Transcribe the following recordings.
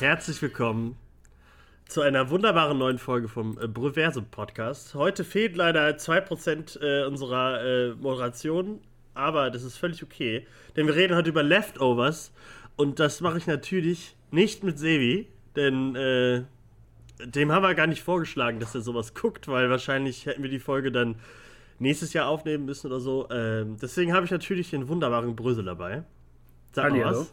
herzlich willkommen zu einer wunderbaren neuen Folge vom äh, Brüversum Podcast. Heute fehlt leider 2% äh, unserer äh, Moderation, aber das ist völlig okay, denn wir reden heute über Leftovers und das mache ich natürlich nicht mit Sevi, denn äh, dem haben wir gar nicht vorgeschlagen, dass er sowas guckt, weil wahrscheinlich hätten wir die Folge dann nächstes Jahr aufnehmen müssen oder so. Ähm, deswegen habe ich natürlich den wunderbaren Brösel dabei. Sag mal was.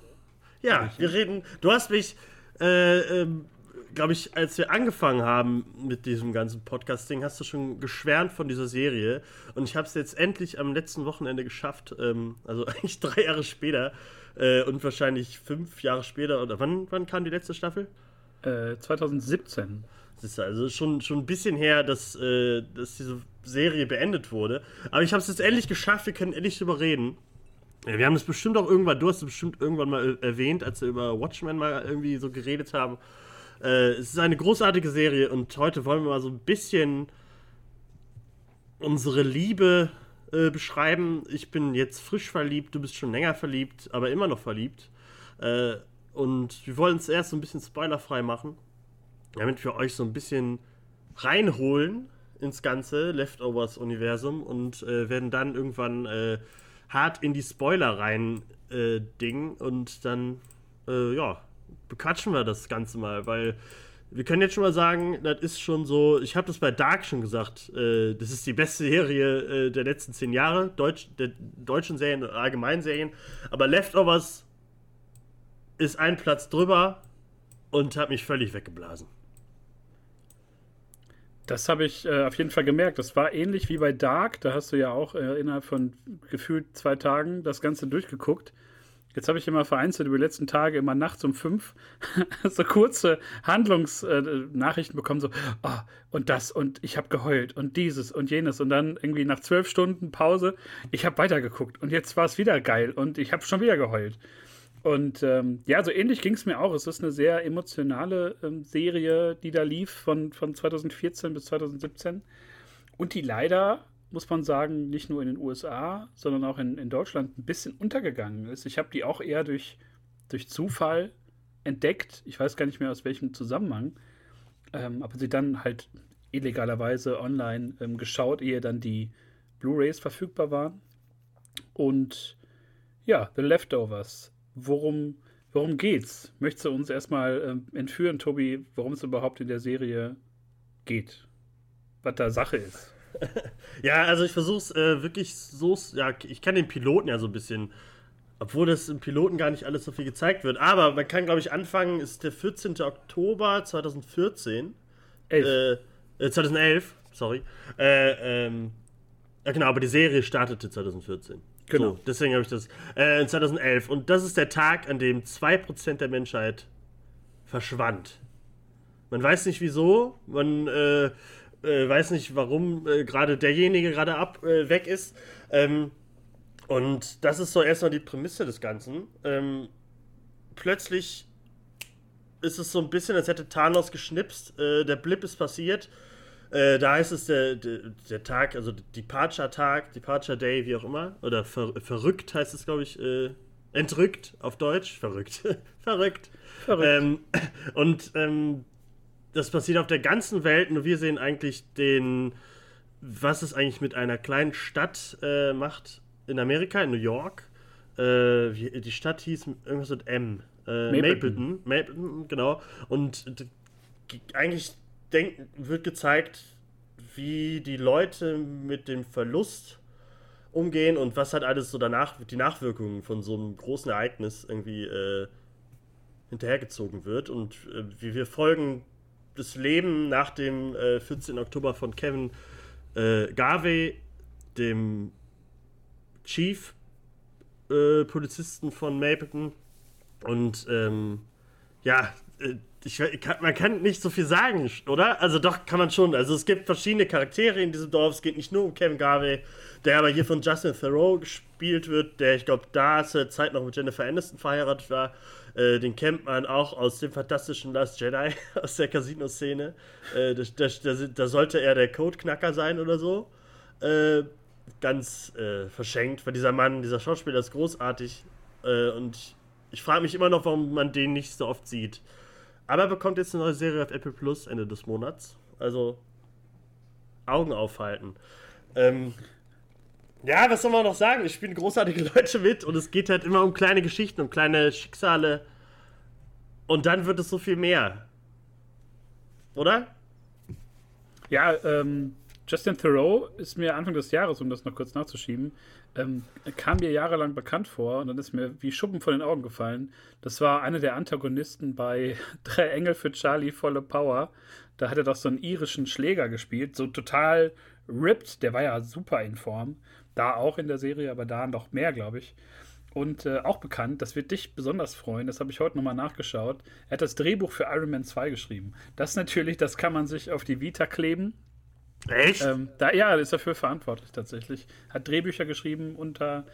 Ja, wir reden. Du hast mich, äh, ähm, glaube ich, als wir angefangen haben mit diesem ganzen Podcast-Ding, hast du schon geschwärmt von dieser Serie. Und ich habe es jetzt endlich am letzten Wochenende geschafft. Ähm, also eigentlich drei Jahre später äh, und wahrscheinlich fünf Jahre später. Oder wann, wann kam die letzte Staffel? Äh, 2017. Das ist also schon, schon ein bisschen her, dass, äh, dass diese Serie beendet wurde. Aber ich habe es jetzt endlich geschafft. Wir können endlich drüber reden. Ja, wir haben es bestimmt auch irgendwann, du hast es bestimmt irgendwann mal erwähnt, als wir über Watchmen mal irgendwie so geredet haben. Äh, es ist eine großartige Serie und heute wollen wir mal so ein bisschen unsere Liebe äh, beschreiben. Ich bin jetzt frisch verliebt, du bist schon länger verliebt, aber immer noch verliebt. Äh, und wir wollen es erst so ein bisschen spoilerfrei machen, damit wir euch so ein bisschen reinholen ins ganze Leftovers-Universum und äh, werden dann irgendwann äh, hart in die Spoiler rein äh, Ding und dann, äh, ja, bequatschen wir das Ganze mal, weil wir können jetzt schon mal sagen, das ist schon so, ich habe das bei Dark schon gesagt, äh, das ist die beste Serie äh, der letzten zehn Jahre, Deutsch, der deutschen Serien allgemeinen Serien, aber Leftovers ist ein Platz drüber und hat mich völlig weggeblasen. Das habe ich äh, auf jeden Fall gemerkt. Das war ähnlich wie bei Dark. Da hast du ja auch äh, innerhalb von gefühlt zwei Tagen das Ganze durchgeguckt. Jetzt habe ich immer vereinzelt über die letzten Tage immer nachts um fünf so kurze Handlungsnachrichten äh, bekommen, so, oh, und das und ich habe geheult und dieses und jenes und dann irgendwie nach zwölf Stunden Pause, ich habe weitergeguckt und jetzt war es wieder geil und ich habe schon wieder geheult. Und ähm, ja, so ähnlich ging es mir auch. Es ist eine sehr emotionale ähm, Serie, die da lief von, von 2014 bis 2017. Und die leider, muss man sagen, nicht nur in den USA, sondern auch in, in Deutschland ein bisschen untergegangen ist. Ich habe die auch eher durch, durch Zufall entdeckt. Ich weiß gar nicht mehr aus welchem Zusammenhang. Ähm, aber sie dann halt illegalerweise online ähm, geschaut, ehe dann die Blu-rays verfügbar waren. Und ja, The Leftovers worum, worum geht's? Möchtest du uns erstmal ähm, entführen, Tobi, worum es überhaupt in der Serie geht? Was da Sache ist? ja, also ich versuche es äh, wirklich so, ja, ich kann den Piloten ja so ein bisschen, obwohl das im Piloten gar nicht alles so viel gezeigt wird, aber man kann, glaube ich, anfangen, ist der 14. Oktober 2014. Elf. Äh, 2011, äh, sorry. Äh, ähm, ja, genau, aber die Serie startete 2014. Genau. So, deswegen habe ich das. Äh, 2011. Und das ist der Tag, an dem 2% der Menschheit verschwand. Man weiß nicht wieso, man äh, äh, weiß nicht, warum äh, gerade derjenige gerade ab äh, weg ist. Ähm, und das ist so erstmal die Prämisse des Ganzen. Ähm, plötzlich ist es so ein bisschen, als hätte Thanos geschnipst. Äh, der Blip ist passiert äh, da heißt es der, der, der, Tag, also Departure-Tag, Departure-Day, wie auch immer. Oder ver, verrückt heißt es, glaube ich. Äh, entrückt auf Deutsch. Verrückt. verrückt. Verrückt. Ähm, und ähm, das passiert auf der ganzen Welt. Nur wir sehen eigentlich den, was es eigentlich mit einer kleinen Stadt äh, macht in Amerika, in New York. Äh, die Stadt hieß irgendwas mit M. Äh, Mapleton. Mapleton. Mapleton, genau. Und eigentlich denk, wird gezeigt, wie die Leute mit dem Verlust umgehen und was halt alles so danach, die Nachwirkungen von so einem großen Ereignis irgendwie äh, hinterhergezogen wird. Und äh, wie wir folgen das Leben nach dem äh, 14. Oktober von Kevin äh, Garvey, dem Chief äh, Polizisten von Mapleton. Und ähm, ja, äh, ich, man kann nicht so viel sagen, oder? Also doch, kann man schon. Also es gibt verschiedene Charaktere in diesem Dorf. Es geht nicht nur um Kevin Garvey, der aber hier von Justin Thoreau gespielt wird, der, ich glaube, da zur Zeit noch mit Jennifer Aniston verheiratet war. Äh, den kennt man auch aus dem fantastischen Last Jedi, aus der Casino-Szene. Äh, da sollte er der Codeknacker sein oder so. Äh, ganz äh, verschenkt, weil dieser Mann, dieser Schauspieler ist großartig. Äh, und ich frage mich immer noch, warum man den nicht so oft sieht. Aber er bekommt jetzt eine neue Serie auf Apple Plus Ende des Monats. Also Augen aufhalten. Ähm, ja, was soll man noch sagen? Es spielen großartige Leute mit und es geht halt immer um kleine Geschichten, um kleine Schicksale. Und dann wird es so viel mehr. Oder? Ja, ähm, Justin Thoreau ist mir Anfang des Jahres, um das noch kurz nachzuschieben, ähm, kam mir jahrelang bekannt vor und dann ist mir wie Schuppen von den Augen gefallen. Das war einer der Antagonisten bei Drei Engel für Charlie volle Power. Da hat er doch so einen irischen Schläger gespielt, so total ripped. Der war ja super in Form. Da auch in der Serie, aber da noch mehr, glaube ich. Und äh, auch bekannt, das wird dich besonders freuen, das habe ich heute nochmal nachgeschaut. Er hat das Drehbuch für Iron Man 2 geschrieben. Das natürlich, das kann man sich auf die Vita kleben. Echt? Ähm, da, ja, ist dafür verantwortlich tatsächlich. Hat Drehbücher geschrieben, unter,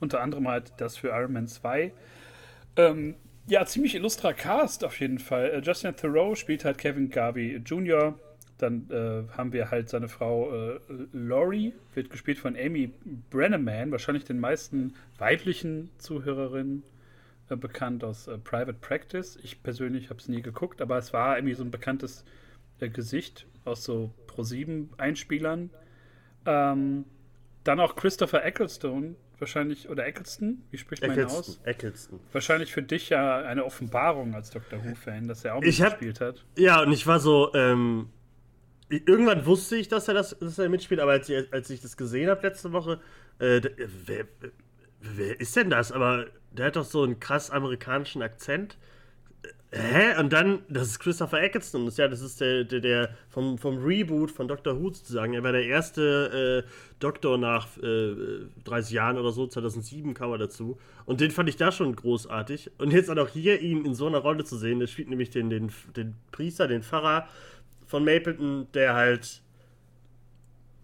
unter anderem halt das für Iron Man 2. Ähm, ja, ziemlich illustrer Cast auf jeden Fall. Äh, Justin Thoreau spielt halt Kevin Garvey Jr., dann äh, haben wir halt seine Frau äh, Laurie, wird gespielt von Amy Brenneman, wahrscheinlich den meisten weiblichen Zuhörerinnen äh, bekannt aus äh, Private Practice. Ich persönlich habe es nie geguckt, aber es war irgendwie so ein bekanntes äh, Gesicht aus so Pro-7-Einspielern. Ähm, dann auch Christopher Ecclestone, wahrscheinlich, oder Eccleston, wie spricht man ihn aus? Eccleston. Wahrscheinlich für dich ja eine Offenbarung als Doctor Who-Fan, dass er auch mitgespielt hat. Ja, und ich war so, ähm, irgendwann wusste ich, dass er das dass er mitspielt, aber als ich, als ich das gesehen habe letzte Woche, äh, wer, wer ist denn das? Aber der hat doch so einen krass amerikanischen Akzent. Hä? Und dann, das ist Christopher Eccleston. Ja, das ist der, der, der vom, vom Reboot von Doctor Who sozusagen. Er war der erste äh, Doktor nach äh, 30 Jahren oder so. 2007 kam er dazu. Und den fand ich da schon großartig. Und jetzt auch hier ihn in so einer Rolle zu sehen. Der spielt nämlich den, den, den Priester, den Pfarrer von Mapleton, der halt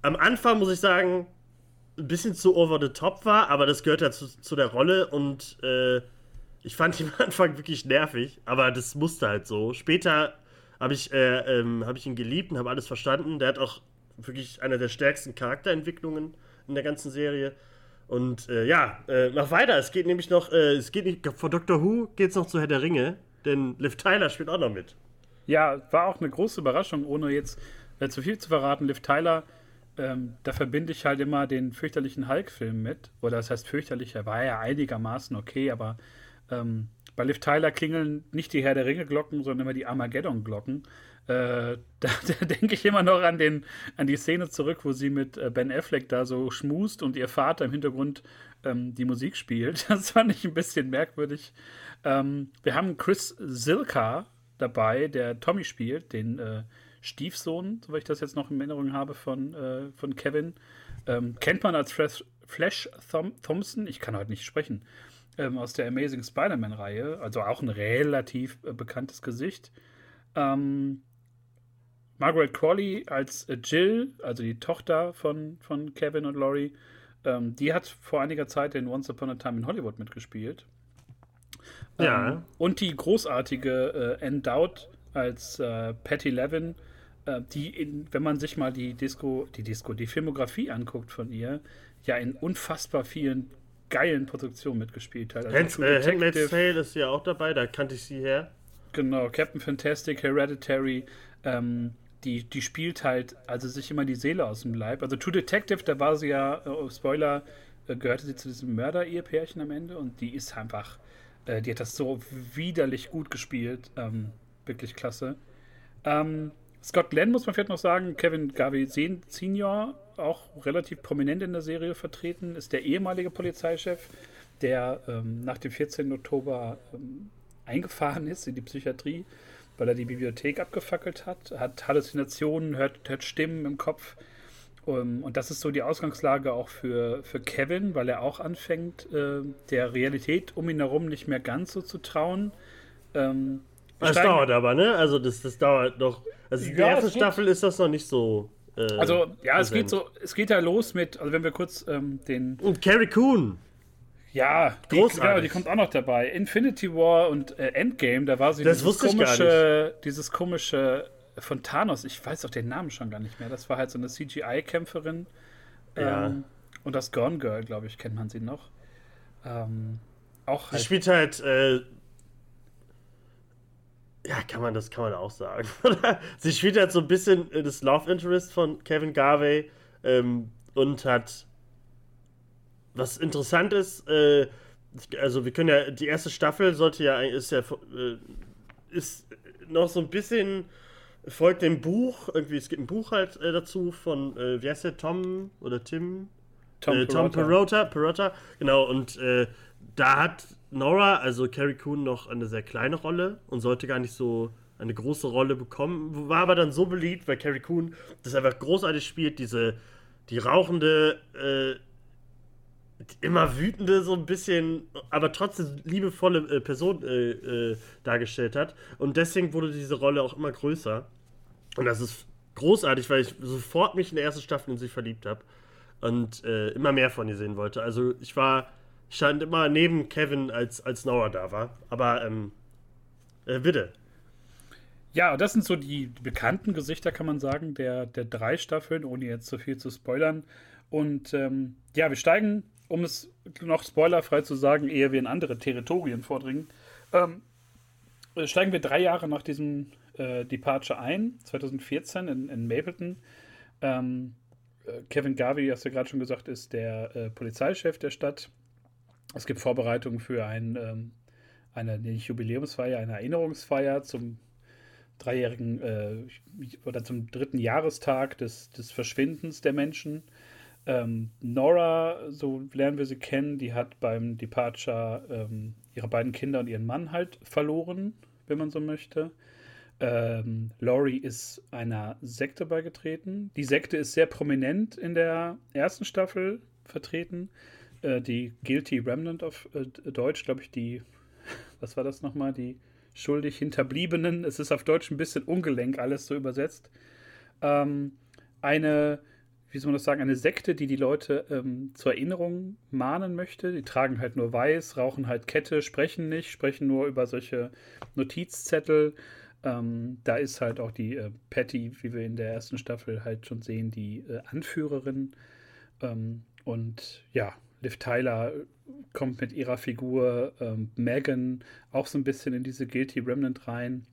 am Anfang, muss ich sagen, ein bisschen zu over the top war, aber das gehört ja zu, zu der Rolle und äh, ich fand ihn am Anfang wirklich nervig, aber das musste halt so. Später habe ich, äh, ähm, hab ich ihn geliebt und habe alles verstanden. Der hat auch wirklich eine der stärksten Charakterentwicklungen in der ganzen Serie. Und äh, ja, äh, mach weiter. Es geht nämlich noch, äh, es geht nicht, vor Doctor Who geht es noch zu Herr der Ringe, denn Liv Tyler spielt auch noch mit. Ja, war auch eine große Überraschung, ohne jetzt äh, zu viel zu verraten. Liv Tyler, ähm, da verbinde ich halt immer den fürchterlichen Hulk-Film mit. Oder das heißt fürchterlich, er war ja einigermaßen okay, aber ähm, bei Liv Tyler klingeln nicht die Herr der Ringe-Glocken, sondern immer die Armageddon-Glocken. Äh, da, da denke ich immer noch an, den, an die Szene zurück, wo sie mit äh, Ben Affleck da so schmust und ihr Vater im Hintergrund ähm, die Musik spielt. Das fand ich ein bisschen merkwürdig. Ähm, wir haben Chris Silka dabei, der Tommy spielt, den äh, Stiefsohn, soweit ich das jetzt noch in Erinnerung habe, von, äh, von Kevin. Ähm, kennt man als Flash, Flash Thom Thompson, ich kann heute nicht sprechen, ähm, aus der Amazing Spider-Man-Reihe, also auch ein relativ äh, bekanntes Gesicht. Ähm, Margaret Qualley als äh, Jill, also die Tochter von, von Kevin und Laurie, ähm, die hat vor einiger Zeit in Once Upon a Time in Hollywood mitgespielt. Ja. Ähm, und die großartige äh, Endowed als äh, Patty Levin, äh, die, in, wenn man sich mal die Disco, die Disco, die Filmografie anguckt von ihr, ja in unfassbar vielen geilen Produktionen mitgespielt hat. Also Hand, äh, Handmaid's Tale ist ja auch dabei, da kannte ich sie her. Genau, Captain Fantastic, Hereditary, ähm, die, die spielt halt, also sich immer die Seele aus dem Leib. Also True Detective, da war sie ja, äh, Spoiler, äh, gehörte sie zu diesem Mörder-Ehepärchen am Ende und die ist einfach äh, die hat das so widerlich gut gespielt. Ähm, wirklich klasse. Ähm, Scott Glenn muss man vielleicht noch sagen, Kevin Garvey Senior, auch relativ prominent in der Serie vertreten, ist der ehemalige Polizeichef, der ähm, nach dem 14. Oktober ähm, eingefahren ist in die Psychiatrie, weil er die Bibliothek abgefackelt hat, hat Halluzinationen, hört, hört Stimmen im Kopf um, ähm, und das ist so die Ausgangslage auch für, für Kevin, weil er auch anfängt, äh, der Realität um ihn herum nicht mehr ganz so zu trauen. Ähm, das dauert aber, ne? Also das, das dauert noch. Also die ja, erste Staffel ist das noch nicht so. Äh, also ja, es geht so, es geht ja los mit, also wenn wir kurz ähm, den. Und Carrie Coon. Ja, die, genau, die kommt auch noch dabei. Infinity War und äh, Endgame, da war sie das dieses komische, dieses komische von Thanos, ich weiß auch den Namen schon gar nicht mehr. Das war halt so eine CGI-Kämpferin. Ja. Ähm, und das Gone Girl, glaube ich, kennt man sie noch. Ähm, auch halt. Sie spielt halt. Äh, Ja, kann man, das kann man auch sagen. Sie spielt halt so ein bisschen das Love Interest von Kevin Garvey ähm, und hat was interessant ist, äh, also wir können ja, die erste Staffel sollte ja, ist ja, äh, ist noch so ein bisschen, folgt dem Buch, irgendwie, es gibt ein Buch halt äh, dazu von, äh, wie heißt der, Tom oder Tim? Tom, äh, Tom Perrotta. Perrotta, genau, und äh, da hat Nora, also Carrie Coon, noch eine sehr kleine Rolle und sollte gar nicht so eine große Rolle bekommen, war aber dann so beliebt, weil Carrie Coon das einfach großartig spielt, diese, die rauchende, äh, immer wütende, so ein bisschen, aber trotzdem liebevolle äh, Person äh, äh, dargestellt hat. Und deswegen wurde diese Rolle auch immer größer. Und das ist großartig, weil ich sofort mich in der ersten Staffel in sie verliebt habe und äh, immer mehr von ihr sehen wollte. Also ich war, stand immer neben Kevin, als, als Nora da war. Aber ähm, äh, bitte. Ja, das sind so die bekannten Gesichter, kann man sagen, der, der drei Staffeln, ohne jetzt zu viel zu spoilern. Und ähm, ja, wir steigen um es noch spoilerfrei zu sagen, ehe wir in andere Territorien vordringen, ähm, steigen wir drei Jahre nach diesem äh, Departure ein, 2014 in, in Mapleton. Ähm, äh, Kevin Garvey, hast du ja gerade schon gesagt, ist der äh, Polizeichef der Stadt. Es gibt Vorbereitungen für ein, ähm, eine nicht Jubiläumsfeier, eine Erinnerungsfeier zum dreijährigen äh, oder zum dritten Jahrestag des, des Verschwindens der Menschen. Ähm, Nora, so lernen wir sie kennen, die hat beim Departure ähm, ihre beiden Kinder und ihren Mann halt verloren, wenn man so möchte. Ähm, Laurie ist einer Sekte beigetreten. Die Sekte ist sehr prominent in der ersten Staffel vertreten. Äh, die Guilty Remnant auf äh, Deutsch, glaube ich, die, was war das nochmal? Die schuldig Hinterbliebenen. Es ist auf Deutsch ein bisschen ungelenk alles so übersetzt. Ähm, eine wie soll man das sagen, eine Sekte, die die Leute ähm, zur Erinnerung mahnen möchte. Die tragen halt nur weiß, rauchen halt Kette, sprechen nicht, sprechen nur über solche Notizzettel. Ähm, da ist halt auch die äh, Patty, wie wir in der ersten Staffel halt schon sehen, die äh, Anführerin. Ähm, und ja, Liv Tyler kommt mit ihrer Figur, ähm, Megan auch so ein bisschen in diese Guilty Remnant rein.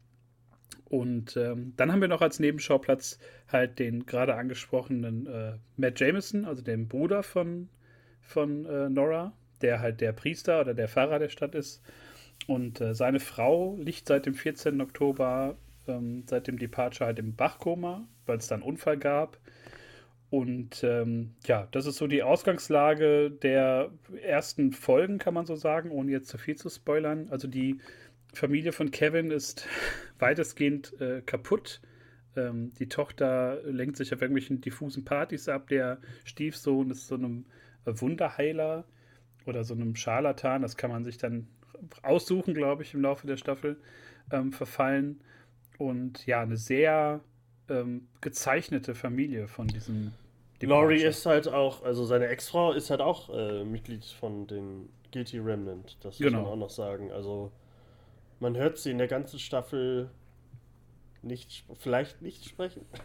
Und ähm, dann haben wir noch als Nebenschauplatz halt den gerade angesprochenen äh, Matt Jameson, also den Bruder von, von äh, Nora, der halt der Priester oder der Pfarrer der Stadt ist. Und äh, seine Frau liegt seit dem 14. Oktober, ähm, seit dem Departure halt im Bachkoma, weil es da einen Unfall gab. Und ähm, ja, das ist so die Ausgangslage der ersten Folgen, kann man so sagen, ohne jetzt zu viel zu spoilern. Also die Familie von Kevin ist weitestgehend äh, kaputt. Ähm, die Tochter lenkt sich auf irgendwelchen diffusen Partys ab. Der Stiefsohn ist so einem äh, Wunderheiler oder so einem Scharlatan. Das kann man sich dann aussuchen, glaube ich, im Laufe der Staffel ähm, verfallen. Und ja, eine sehr ähm, gezeichnete Familie von diesem. Laurie ist halt auch, also seine Ex-Frau ist halt auch äh, Mitglied von den Guilty Remnant. Das muss genau. man auch noch sagen. Also man hört sie in der ganzen Staffel nicht, vielleicht nicht sprechen.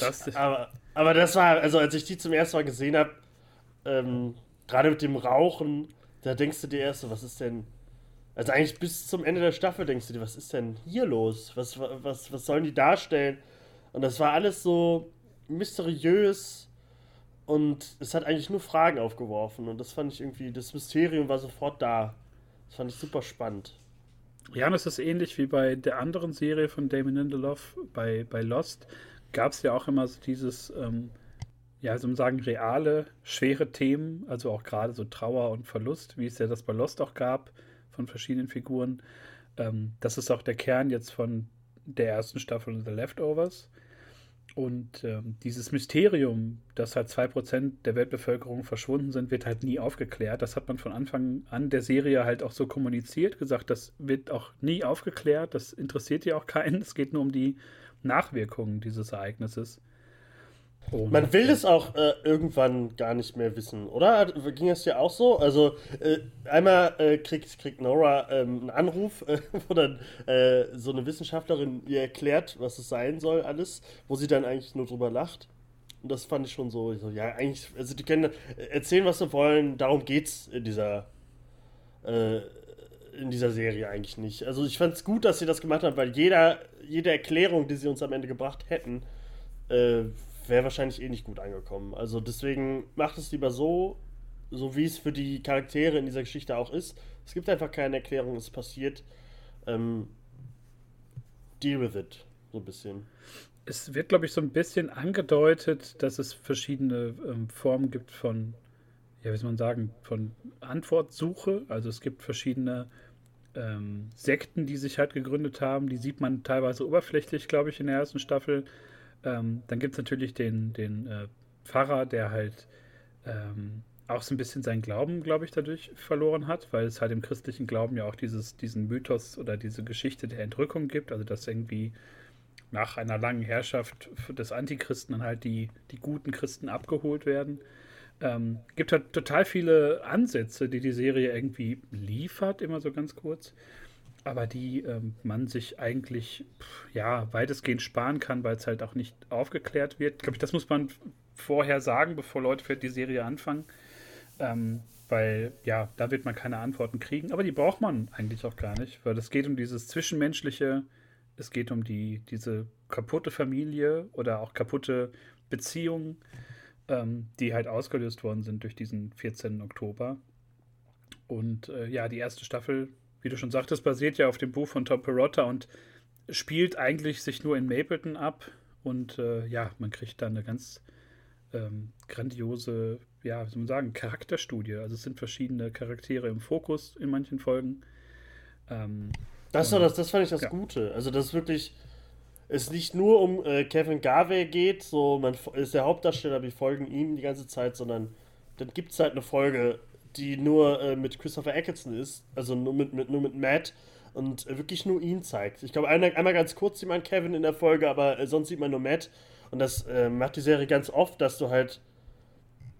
Das aber, aber das war, also als ich die zum ersten Mal gesehen habe, ähm, gerade mit dem Rauchen, da denkst du dir erst so, was ist denn. Also eigentlich bis zum Ende der Staffel denkst du dir, was ist denn hier los? Was, was, was sollen die darstellen? Und das war alles so mysteriös und es hat eigentlich nur Fragen aufgeworfen. Und das fand ich irgendwie, das Mysterium war sofort da. Das fand ich super spannend. Ja, und es ist ähnlich wie bei der anderen Serie von Damon Lindelof, bei, bei Lost, gab es ja auch immer so dieses, ähm, ja, so sagen, reale, schwere Themen, also auch gerade so Trauer und Verlust, wie es ja das bei Lost auch gab, von verschiedenen Figuren. Ähm, das ist auch der Kern jetzt von der ersten Staffel The Leftovers. Und ähm, dieses Mysterium, dass halt 2% der Weltbevölkerung verschwunden sind, wird halt nie aufgeklärt. Das hat man von Anfang an der Serie halt auch so kommuniziert, gesagt, das wird auch nie aufgeklärt, das interessiert ja auch keinen. Es geht nur um die Nachwirkungen dieses Ereignisses. Oh, Man will es auch äh, irgendwann gar nicht mehr wissen, oder? Ging es ja auch so? Also äh, einmal äh, kriegt, kriegt Nora ähm, einen Anruf, äh, wo dann äh, so eine Wissenschaftlerin ihr erklärt, was es sein soll, alles, wo sie dann eigentlich nur drüber lacht. Und das fand ich schon so, so ja, eigentlich, also die können erzählen, was sie wollen, darum geht's in dieser, äh, in dieser Serie eigentlich nicht. Also ich fand es gut, dass sie das gemacht haben, weil jeder, jede Erklärung, die sie uns am Ende gebracht hätten, äh, wäre wahrscheinlich eh nicht gut angekommen. Also deswegen macht es lieber so, so wie es für die Charaktere in dieser Geschichte auch ist. Es gibt einfach keine Erklärung, es passiert. Ähm, deal with it, so ein bisschen. Es wird, glaube ich, so ein bisschen angedeutet, dass es verschiedene ähm, Formen gibt von, ja, wie soll man sagen, von Antwortsuche. Also es gibt verschiedene ähm, Sekten, die sich halt gegründet haben. Die sieht man teilweise oberflächlich, glaube ich, in der ersten Staffel. Ähm, dann gibt es natürlich den, den äh, Pfarrer, der halt ähm, auch so ein bisschen seinen Glauben, glaube ich, dadurch verloren hat, weil es halt im christlichen Glauben ja auch dieses, diesen Mythos oder diese Geschichte der Entrückung gibt, also dass irgendwie nach einer langen Herrschaft des Antichristen dann halt die, die guten Christen abgeholt werden. Ähm, gibt halt total viele Ansätze, die die Serie irgendwie liefert, immer so ganz kurz aber die ähm, man sich eigentlich ja weitestgehend sparen kann, weil es halt auch nicht aufgeklärt wird. Ich glaube, das muss man vorher sagen, bevor Leute für die Serie anfangen. Ähm, weil ja, da wird man keine Antworten kriegen, aber die braucht man eigentlich auch gar nicht, weil es geht um dieses Zwischenmenschliche, es geht um die, diese kaputte Familie oder auch kaputte Beziehungen, ähm, die halt ausgelöst worden sind durch diesen 14. Oktober. Und äh, ja, die erste Staffel wie du schon sagtest, basiert ja auf dem Buch von Tom Perotta und spielt eigentlich sich nur in Mapleton ab. Und äh, ja, man kriegt da eine ganz ähm, grandiose, ja, wie soll man sagen, Charakterstudie. Also es sind verschiedene Charaktere im Fokus in manchen Folgen. Ähm, das, und, das, das fand ich das ja. Gute. Also, dass wirklich es nicht nur um äh, Kevin Garvey geht, so man ist der Hauptdarsteller, wir folgen ihm die ganze Zeit, sondern dann gibt es halt eine Folge, die nur äh, mit Christopher Eccleston ist, also nur mit, mit, nur mit Matt und äh, wirklich nur ihn zeigt. Ich glaube, einmal, ganz kurz sieht man Kevin in der Folge, aber äh, sonst sieht man nur Matt. Und das äh, macht die Serie ganz oft, dass du halt,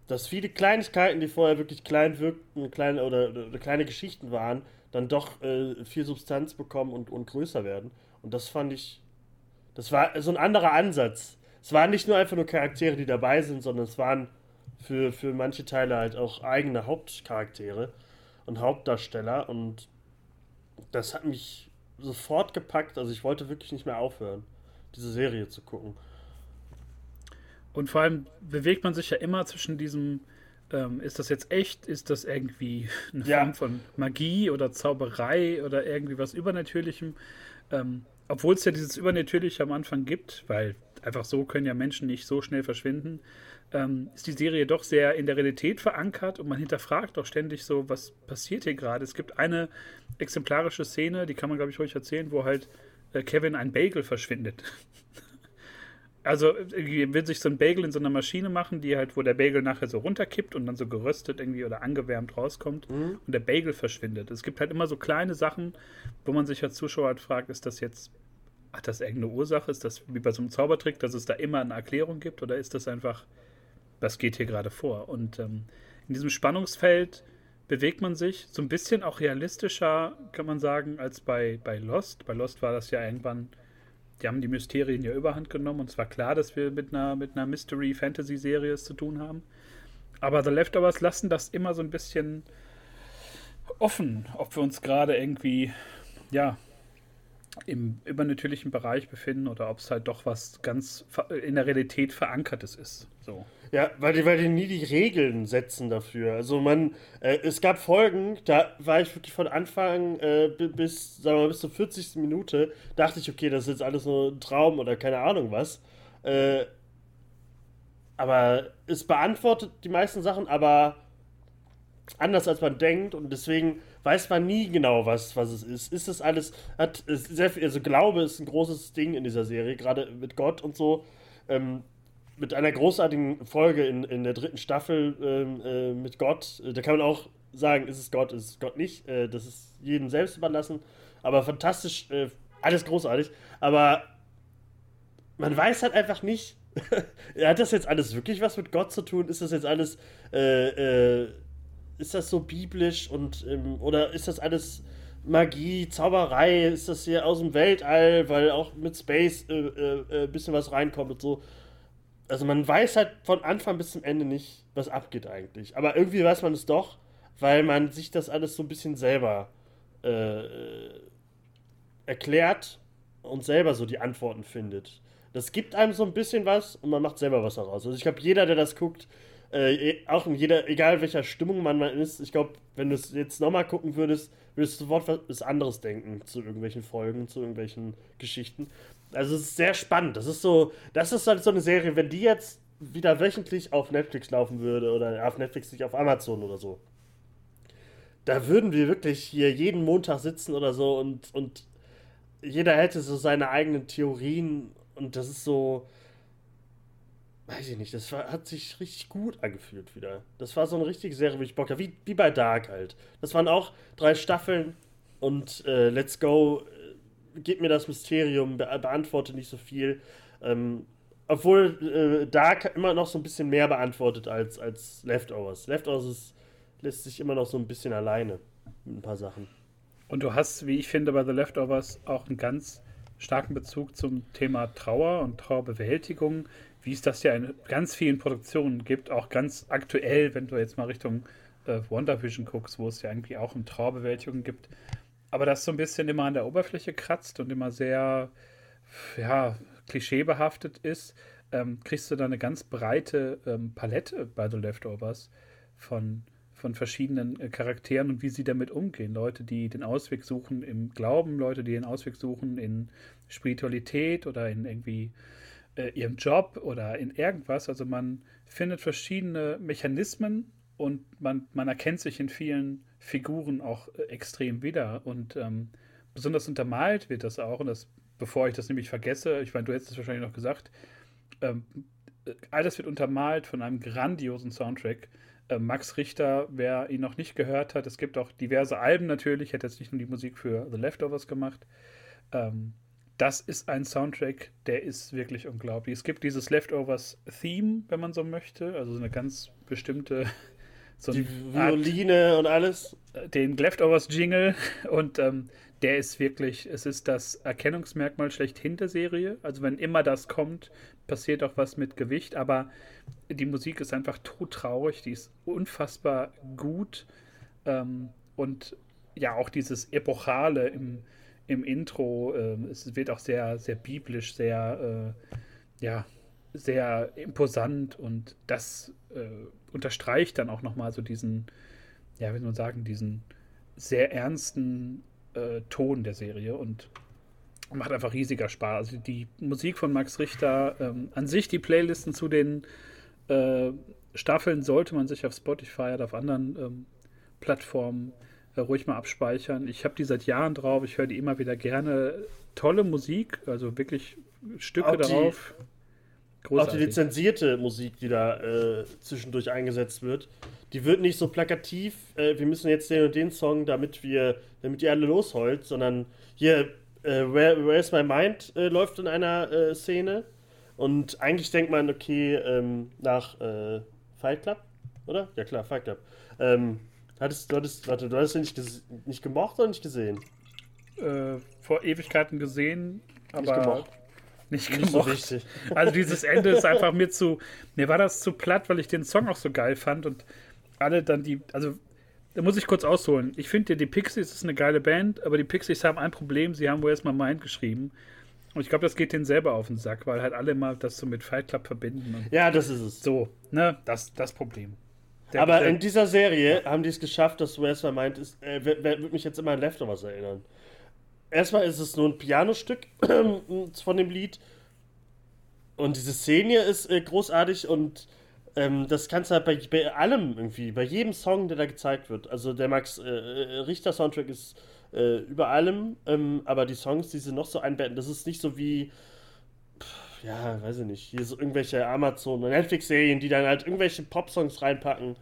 dass viele Kleinigkeiten, die vorher wirklich klein wirkten, kleine oder, oder kleine Geschichten waren, dann doch äh, viel Substanz bekommen und, und größer werden. Und das fand ich, das war so ein anderer Ansatz. Es waren nicht nur einfach nur Charaktere, die dabei sind, sondern es waren für, für manche Teile halt auch eigene Hauptcharaktere und Hauptdarsteller und das hat mich sofort gepackt. Also ich wollte wirklich nicht mehr aufhören, diese Serie zu gucken. Und vor allem bewegt man sich ja immer zwischen diesem, ähm, ist das jetzt echt, ist das irgendwie eine ja. Form von Magie oder Zauberei oder irgendwie was Übernatürlichem. Ähm, obwohl es ja dieses Übernatürliche am Anfang gibt, weil einfach so können ja Menschen nicht so schnell verschwinden ähm, ist die Serie doch sehr in der Realität verankert und man hinterfragt auch ständig so, was passiert hier gerade. Es gibt eine exemplarische Szene, die kann man, glaube ich, ruhig erzählen, wo halt äh, Kevin ein Bagel verschwindet. also will sich so ein Bagel in so einer Maschine machen, die halt, wo der Bagel nachher so runterkippt und dann so geröstet irgendwie oder angewärmt rauskommt mhm. und der Bagel verschwindet. Es gibt halt immer so kleine Sachen, wo man sich als Zuschauer halt fragt, ist das jetzt hat das irgendeine Ursache? Ist das wie bei so einem Zaubertrick, dass es da immer eine Erklärung gibt? Oder ist das einfach was geht hier gerade vor? Und ähm, in diesem Spannungsfeld bewegt man sich so ein bisschen auch realistischer, kann man sagen, als bei, bei Lost. Bei Lost war das ja irgendwann, die haben die Mysterien ja überhand genommen und es war klar, dass wir mit einer, mit einer Mystery-Fantasy-Serie es zu tun haben. Aber The Leftovers lassen das immer so ein bisschen offen, ob wir uns gerade irgendwie, ja, im übernatürlichen Bereich befinden oder ob es halt doch was ganz in der Realität verankertes ist. So. Ja, weil die, weil die nie die Regeln setzen dafür. Also man, äh, es gab Folgen, da war ich wirklich von Anfang äh, bis, sagen wir mal, bis zur 40. Minute, dachte ich, okay, das ist jetzt alles nur ein Traum oder keine Ahnung was. Äh, aber es beantwortet die meisten Sachen, aber anders als man denkt und deswegen weiß man nie genau, was, was es ist. Ist es alles, hat sehr viel, also Glaube ist ein großes Ding in dieser Serie, gerade mit Gott und so. Ähm, mit einer großartigen Folge in, in der dritten Staffel ähm, äh, mit Gott. Da kann man auch sagen, ist es Gott, ist es Gott nicht. Äh, das ist jedem selbst überlassen. Aber fantastisch, äh, alles großartig. Aber man weiß halt einfach nicht, hat das jetzt alles wirklich was mit Gott zu tun? Ist das jetzt alles, äh, äh, ist das so biblisch und, ähm, oder ist das alles Magie, Zauberei? Ist das hier aus dem Weltall, weil auch mit Space ein äh, bisschen was reinkommt und so? also man weiß halt von Anfang bis zum Ende nicht, was abgeht eigentlich. Aber irgendwie weiß man es doch, weil man sich das alles so ein bisschen selber äh, erklärt und selber so die Antworten findet. Das gibt einem so ein bisschen was und man macht selber was daraus. Also ich glaube, jeder, der das guckt, äh, e, auch in jeder, egal welcher Stimmung man ist, ich glaube, wenn du es jetzt nochmal gucken würdest, würdest du sofort was anderes denken zu irgendwelchen Folgen, zu irgendwelchen Geschichten. Also es ist sehr spannend. Das ist so, das ist halt so eine Serie, wenn die jetzt wieder wöchentlich auf Netflix laufen würde oder auf Netflix nicht auf Amazon oder so. Da würden wir wirklich hier jeden Montag sitzen oder so und, und jeder hätte so seine eigenen Theorien und das ist so, weiß ich nicht, das war, hat sich richtig gut angefühlt wieder. Das war so eine richtige Serie, wo ich Bock habe, wie, wie bei Dark halt. Das waren auch drei Staffeln und äh, Let's Go, äh, gib mir das Mysterium, be beantworte nicht so viel. Ähm, obwohl äh, Dark immer noch so ein bisschen mehr beantwortet als, als Leftovers. Leftovers ist, lässt sich immer noch so ein bisschen alleine mit ein paar Sachen. Und du hast, wie ich finde, bei The Leftovers auch einen ganz starken Bezug zum Thema Trauer und Trauerbewältigung wie es das ja in ganz vielen Produktionen gibt, auch ganz aktuell, wenn du jetzt mal Richtung äh, WandaVision guckst, wo es ja irgendwie auch um Trauerbewältigung gibt. Aber das so ein bisschen immer an der Oberfläche kratzt und immer sehr, ja, klischeebehaftet ist, ähm, kriegst du da eine ganz breite ähm, Palette bei The Leftovers von, von verschiedenen äh, Charakteren und wie sie damit umgehen. Leute, die den Ausweg suchen im Glauben, Leute, die den Ausweg suchen in Spiritualität oder in irgendwie äh, ihrem Job oder in irgendwas. Also man findet verschiedene Mechanismen und man, man erkennt sich in vielen Figuren auch äh, extrem wieder. Und ähm, besonders untermalt wird das auch. Und das, bevor ich das nämlich vergesse, ich meine, du hättest es wahrscheinlich noch gesagt, ähm, äh, alles wird untermalt von einem grandiosen Soundtrack. Äh, Max Richter, wer ihn noch nicht gehört hat, es gibt auch diverse Alben natürlich, hätte jetzt nicht nur die Musik für The Leftovers gemacht. Ähm, das ist ein Soundtrack, der ist wirklich unglaublich. Es gibt dieses Leftovers-Theme, wenn man so möchte, also so eine ganz bestimmte. So Die Violine Art, und alles. Den Leftovers-Jingle und ähm, der ist wirklich, es ist das Erkennungsmerkmal schlechthin der Serie. Also wenn immer das kommt, passiert auch was mit Gewicht, aber die Musik ist einfach todtraurig, die ist unfassbar gut ähm, und ja auch dieses Epochale im, im Intro. Äh, es wird auch sehr, sehr biblisch, sehr, äh, ja, sehr imposant und das äh, unterstreicht dann auch nochmal so diesen, ja, wie soll man sagen, diesen sehr ernsten äh, Ton der Serie und macht einfach riesiger Spaß. Also die Musik von Max Richter, ähm, an sich die Playlisten zu den äh, Staffeln sollte man sich auf Spotify oder auf anderen ähm, Plattformen ruhig mal abspeichern. Ich habe die seit Jahren drauf, ich höre die immer wieder gerne. Tolle Musik, also wirklich Stücke auch darauf. Die, auch die lizenzierte Musik, die da äh, zwischendurch eingesetzt wird, die wird nicht so plakativ, äh, wir müssen jetzt den und den Song, damit wir, damit ihr alle losheult, sondern hier, äh, Where, Where's My Mind äh, läuft in einer äh, Szene und eigentlich denkt man, okay, ähm, nach Fight Club, oder? Ja klar, Fight Club. Ähm, Hattest, du, hattest, warte, du hattest ihn nicht, nicht gemocht oder nicht gesehen? Äh, vor Ewigkeiten gesehen, aber nicht gemocht. Nicht gemocht. Nicht so also dieses Ende ist einfach mir zu. Mir war das zu platt, weil ich den Song auch so geil fand und alle dann die. Also da muss ich kurz ausholen. Ich finde, die Pixies ist eine geile Band, aber die Pixies haben ein Problem. Sie haben Where's My Mind geschrieben. Und ich glaube, das geht denen selber auf den Sack, weil halt alle mal das so mit Fight Club verbinden. ja, das ist es. So, ne? Das, das Problem. Der, Aber der, in dieser Serie haben die es geschafft, dass Wes meint, ist, äh, wird mich jetzt immer an Leftovers erinnern. Erstmal ist es nur ein Pianostück von dem Lied. Und diese Szene ist äh, großartig und ähm, das kannst du halt bei, bei, allem irgendwie, bei jedem Song, der da gezeigt wird. Also der Max äh, äh Richter Soundtrack ist äh, über allem, ähm, aber die Songs, die sie noch so einbetten, das ist nicht so wie ja, weiß ich nicht, hier so irgendwelche Amazon- und Netflix-Serien, die dann halt irgendwelche Popsongs reinpacken,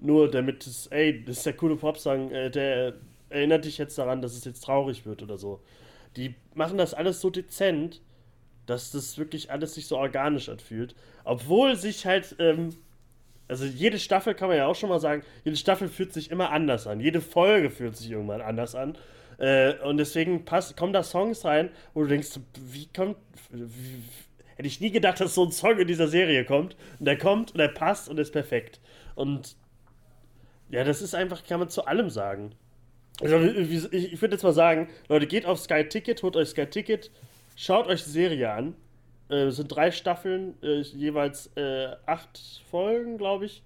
nur damit es, ey, das ist der coole Popsong, äh, der erinnert dich jetzt daran, dass es jetzt traurig wird oder so. Die machen das alles so dezent, dass das wirklich alles sich so organisch anfühlt. Obwohl sich halt, ähm, also jede Staffel kann man ja auch schon mal sagen, jede Staffel fühlt sich immer anders an. Jede Folge fühlt sich irgendwann anders an. Äh, und deswegen pass, kommen da Songs rein, wo du denkst, wie kommt, wie, Hätte ich nie gedacht, dass so ein Song in dieser Serie kommt. Und der kommt und er passt und ist perfekt. Und ja, das ist einfach, kann man zu allem sagen. Also, ich, ich würde jetzt mal sagen, Leute, geht auf Sky Ticket, holt euch Sky Ticket, schaut euch die Serie an. Äh, es sind drei Staffeln, äh, jeweils äh, acht Folgen, glaube ich.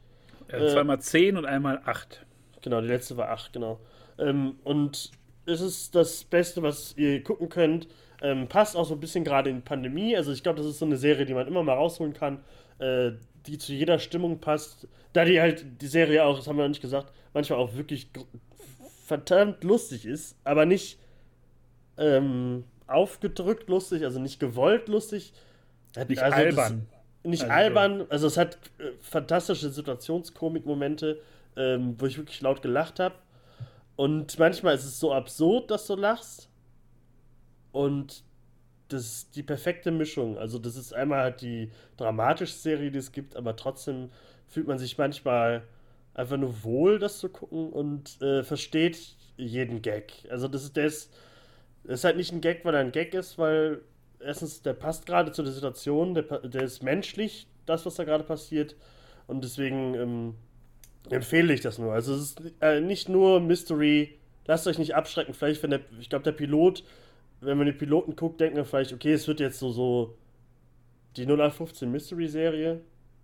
Ja, zweimal zehn und einmal acht. Genau, die letzte war acht, genau. Ähm, und es ist das Beste, was ihr gucken könnt. Ähm, passt auch so ein bisschen gerade in Pandemie. Also ich glaube, das ist so eine Serie, die man immer mal rausholen kann, äh, die zu jeder Stimmung passt. Da die halt, die Serie auch, das haben wir noch nicht gesagt, manchmal auch wirklich verdammt lustig ist, aber nicht ähm, aufgedrückt lustig, also nicht gewollt lustig. Nicht also albern. Das, nicht also albern, also es hat äh, fantastische Situationskomik-Momente, ähm, wo ich wirklich laut gelacht habe. Und manchmal ist es so absurd, dass du lachst. Und das ist die perfekte Mischung. Also, das ist einmal halt die dramatische Serie, die es gibt, aber trotzdem fühlt man sich manchmal einfach nur wohl, das zu gucken und äh, versteht jeden Gag. Also, das ist, der ist, das ist halt nicht ein Gag, weil er ein Gag ist, weil erstens, der passt gerade zu der Situation, der, der ist menschlich, das, was da gerade passiert. Und deswegen ähm, empfehle ich das nur. Also, es ist äh, nicht nur Mystery. Lasst euch nicht abschrecken. Vielleicht, wenn der, ich glaube, der Pilot wenn man den Piloten guckt, denkt man vielleicht, okay, es wird jetzt so, so die 0815 Mystery-Serie.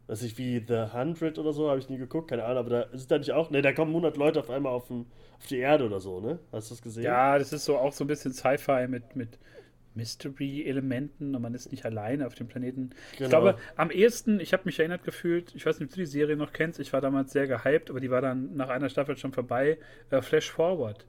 Weiß ich, wie The 100 oder so, habe ich nie geguckt, keine Ahnung, aber da ist da nicht auch, ne, da kommen 100 Leute auf einmal auf, den, auf die Erde oder so, ne? Hast du das gesehen? Ja, das ist so auch so ein bisschen Sci-Fi mit, mit Mystery-Elementen und man ist nicht alleine auf dem Planeten. Genau. Ich glaube, am ehesten, ich habe mich erinnert gefühlt, ich weiß nicht, ob du die Serie noch kennst, ich war damals sehr gehypt, aber die war dann nach einer Staffel schon vorbei, äh, Flash Forward.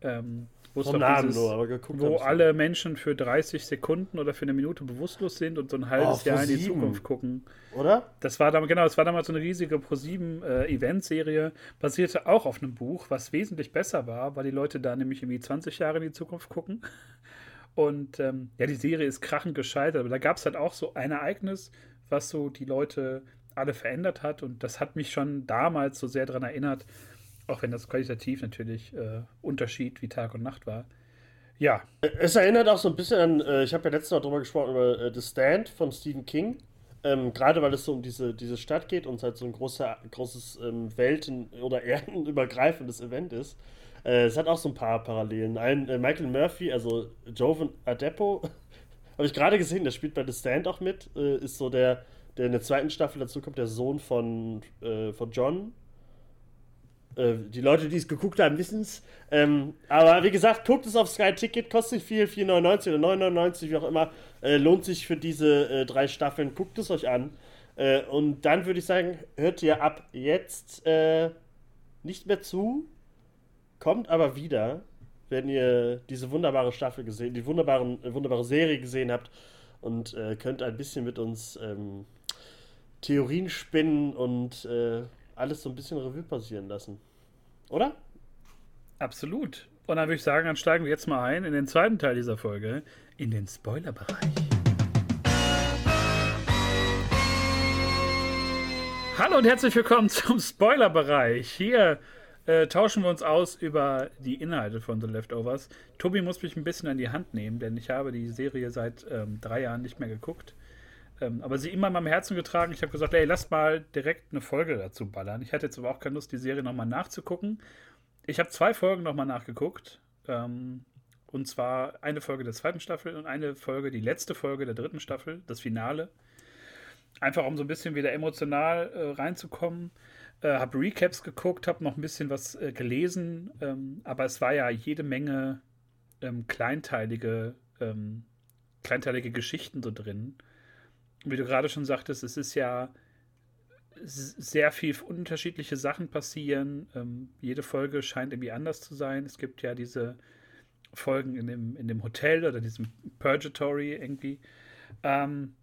Ähm, Vom dieses, nur, aber geguckt Wo alle Menschen für 30 Sekunden oder für eine Minute bewusstlos sind und so ein halbes oh, Jahr in die Zukunft gucken. Oder? Das war damals, genau, das war damals so eine riesige Pro7 äh, Event-Serie, basierte auch auf einem Buch, was wesentlich besser war, weil die Leute da nämlich irgendwie 20 Jahre in die Zukunft gucken. Und ähm, ja, die Serie ist krachend gescheitert, aber da gab es halt auch so ein Ereignis, was so die Leute alle verändert hat. Und das hat mich schon damals so sehr daran erinnert, auch wenn das qualitativ natürlich äh, Unterschied wie Tag und Nacht war. Ja. Es erinnert auch so ein bisschen an, äh, ich habe ja letztes Mal drüber gesprochen, über äh, The Stand von Stephen King. Ähm, Gerade weil es so um diese, diese Stadt geht und es halt so ein großer, großes ähm, Welten- oder Erdenübergreifendes Event ist. Äh, es hat auch so ein paar Parallelen. Ein äh, Michael Murphy, also Joven Adepo, habe ich gerade gesehen, der spielt bei The Stand auch mit. Äh, ist so der, der in der zweiten Staffel dazu kommt, der Sohn von, von John äh, die Leute, die es geguckt haben, wissen es. Ähm, aber wie gesagt, guckt es auf Sky Ticket, kostet viel, 4,99 oder 9,99, wie auch immer. Äh, lohnt sich für diese äh, drei Staffeln, guckt es euch an. Äh, und dann würde ich sagen, hört ihr ab jetzt äh, nicht mehr zu, kommt aber wieder, wenn ihr diese wunderbare Staffel gesehen, die wunderbaren, wunderbare Serie gesehen habt und könnt ein bisschen mit uns ähm, Theorien spinnen und alles so ein bisschen Revue passieren lassen. Oder? Absolut. Und dann würde ich sagen, dann steigen wir jetzt mal ein in den zweiten Teil dieser Folge, in den Spoilerbereich. Hallo und herzlich willkommen zum Spoilerbereich. Hier äh, tauschen wir uns aus über die Inhalte von The Leftovers. Tobi muss mich ein bisschen an die Hand nehmen, denn ich habe die Serie seit ähm, drei Jahren nicht mehr geguckt. Ähm, aber sie immer in meinem Herzen getragen. Ich habe gesagt, ey, lass mal direkt eine Folge dazu ballern. Ich hatte jetzt aber auch keine Lust, die Serie nochmal nachzugucken. Ich habe zwei Folgen nochmal nachgeguckt. Ähm, und zwar eine Folge der zweiten Staffel und eine Folge, die letzte Folge der dritten Staffel, das Finale. Einfach um so ein bisschen wieder emotional äh, reinzukommen. Äh, habe Recaps geguckt, habe noch ein bisschen was äh, gelesen, ähm, aber es war ja jede Menge ähm, kleinteilige, ähm, kleinteilige Geschichten so drin wie du gerade schon sagtest, es ist ja sehr viel unterschiedliche Sachen passieren. Ähm, jede Folge scheint irgendwie anders zu sein. Es gibt ja diese Folgen in dem, in dem Hotel oder diesem Purgatory irgendwie. Ähm,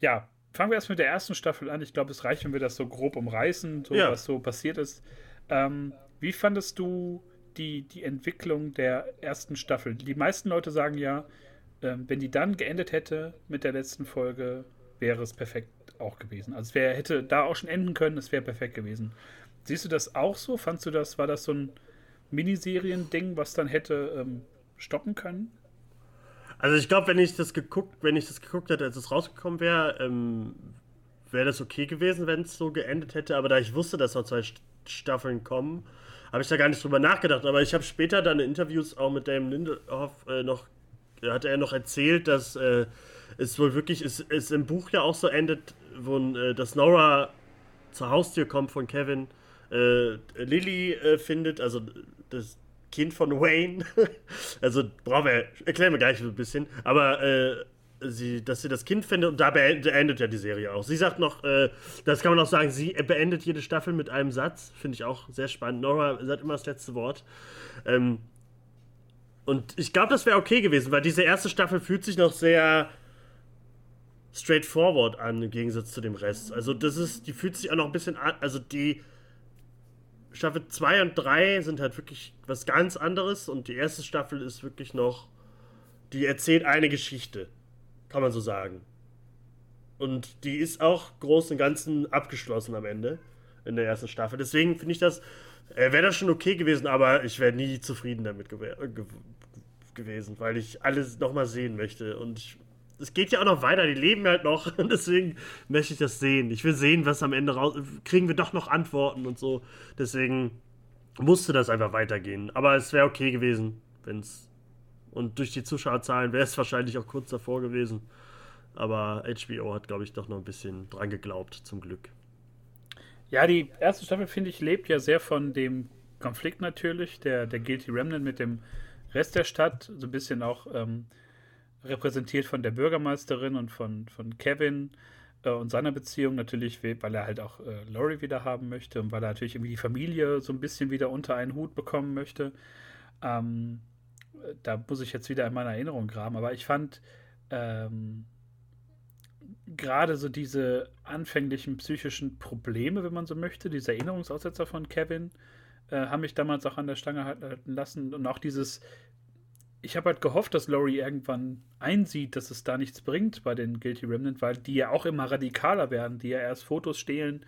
ja, fangen wir erst mit der ersten Staffel an. Ich glaube, es reicht, wenn wir das so grob umreißen, so ja. was so passiert ist. Ähm, wie fandest du die, die Entwicklung der ersten Staffel? Die meisten Leute sagen ja, ähm, wenn die dann geendet hätte mit der letzten Folge, wäre es perfekt auch gewesen. Also es wär, hätte da auch schon enden können, es wäre perfekt gewesen. Siehst du das auch so? Fandst du das, war das so ein Miniserien-Ding, was dann hätte ähm, stoppen können? Also ich glaube, wenn ich das geguckt, wenn ich das geguckt hätte, als es rausgekommen wäre, ähm, wäre das okay gewesen, wenn es so geendet hätte. Aber da ich wusste, dass noch zwei Staffeln kommen, habe ich da gar nicht drüber nachgedacht. Aber ich habe später dann in Interviews auch mit Damon Lindelof äh, noch, hat er noch erzählt, dass äh, es wohl wirklich, es, es im Buch ja auch so endet, wo äh, dass Nora zur Haustür kommt von Kevin, äh, Lily äh, findet, also das Kind von Wayne. also brauchen wir, erklären wir gleich ein bisschen. Aber äh, sie, dass sie das Kind findet und da beendet ja die Serie auch. Sie sagt noch, äh, das kann man auch sagen, sie beendet jede Staffel mit einem Satz. Finde ich auch sehr spannend. Nora sagt immer das letzte Wort. Ähm, und ich glaube, das wäre okay gewesen, weil diese erste Staffel fühlt sich noch sehr straightforward an im Gegensatz zu dem Rest. Also das ist, die fühlt sich auch noch ein bisschen an, also die Staffel 2 und 3 sind halt wirklich was ganz anderes und die erste Staffel ist wirklich noch, die erzählt eine Geschichte, kann man so sagen. Und die ist auch groß und ganzen abgeschlossen am Ende in der ersten Staffel. Deswegen finde ich das, äh, wäre das schon okay gewesen, aber ich wäre nie zufrieden damit gew gew gewesen, weil ich alles nochmal sehen möchte und ich es geht ja auch noch weiter, die leben halt noch und deswegen möchte ich das sehen. Ich will sehen, was am Ende raus. Kriegen wir doch noch Antworten und so. Deswegen musste das einfach weitergehen. Aber es wäre okay gewesen, wenn es. Und durch die Zuschauerzahlen wäre es wahrscheinlich auch kurz davor gewesen. Aber HBO hat, glaube ich, doch noch ein bisschen dran geglaubt, zum Glück. Ja, die erste Staffel, finde ich, lebt ja sehr von dem Konflikt natürlich, der, der Guilty Remnant mit dem Rest der Stadt. So ein bisschen auch. Ähm, repräsentiert von der Bürgermeisterin und von, von Kevin äh, und seiner Beziehung natürlich, weil er halt auch äh, Laurie wieder haben möchte und weil er natürlich irgendwie die Familie so ein bisschen wieder unter einen Hut bekommen möchte. Ähm, da muss ich jetzt wieder in meiner Erinnerung graben, aber ich fand ähm, gerade so diese anfänglichen psychischen Probleme, wenn man so möchte, diese Erinnerungsaussetzer von Kevin, äh, haben mich damals auch an der Stange halten lassen und auch dieses ich habe halt gehofft, dass Laurie irgendwann einsieht, dass es da nichts bringt bei den Guilty Remnant, weil die ja auch immer radikaler werden, die ja erst Fotos stehlen.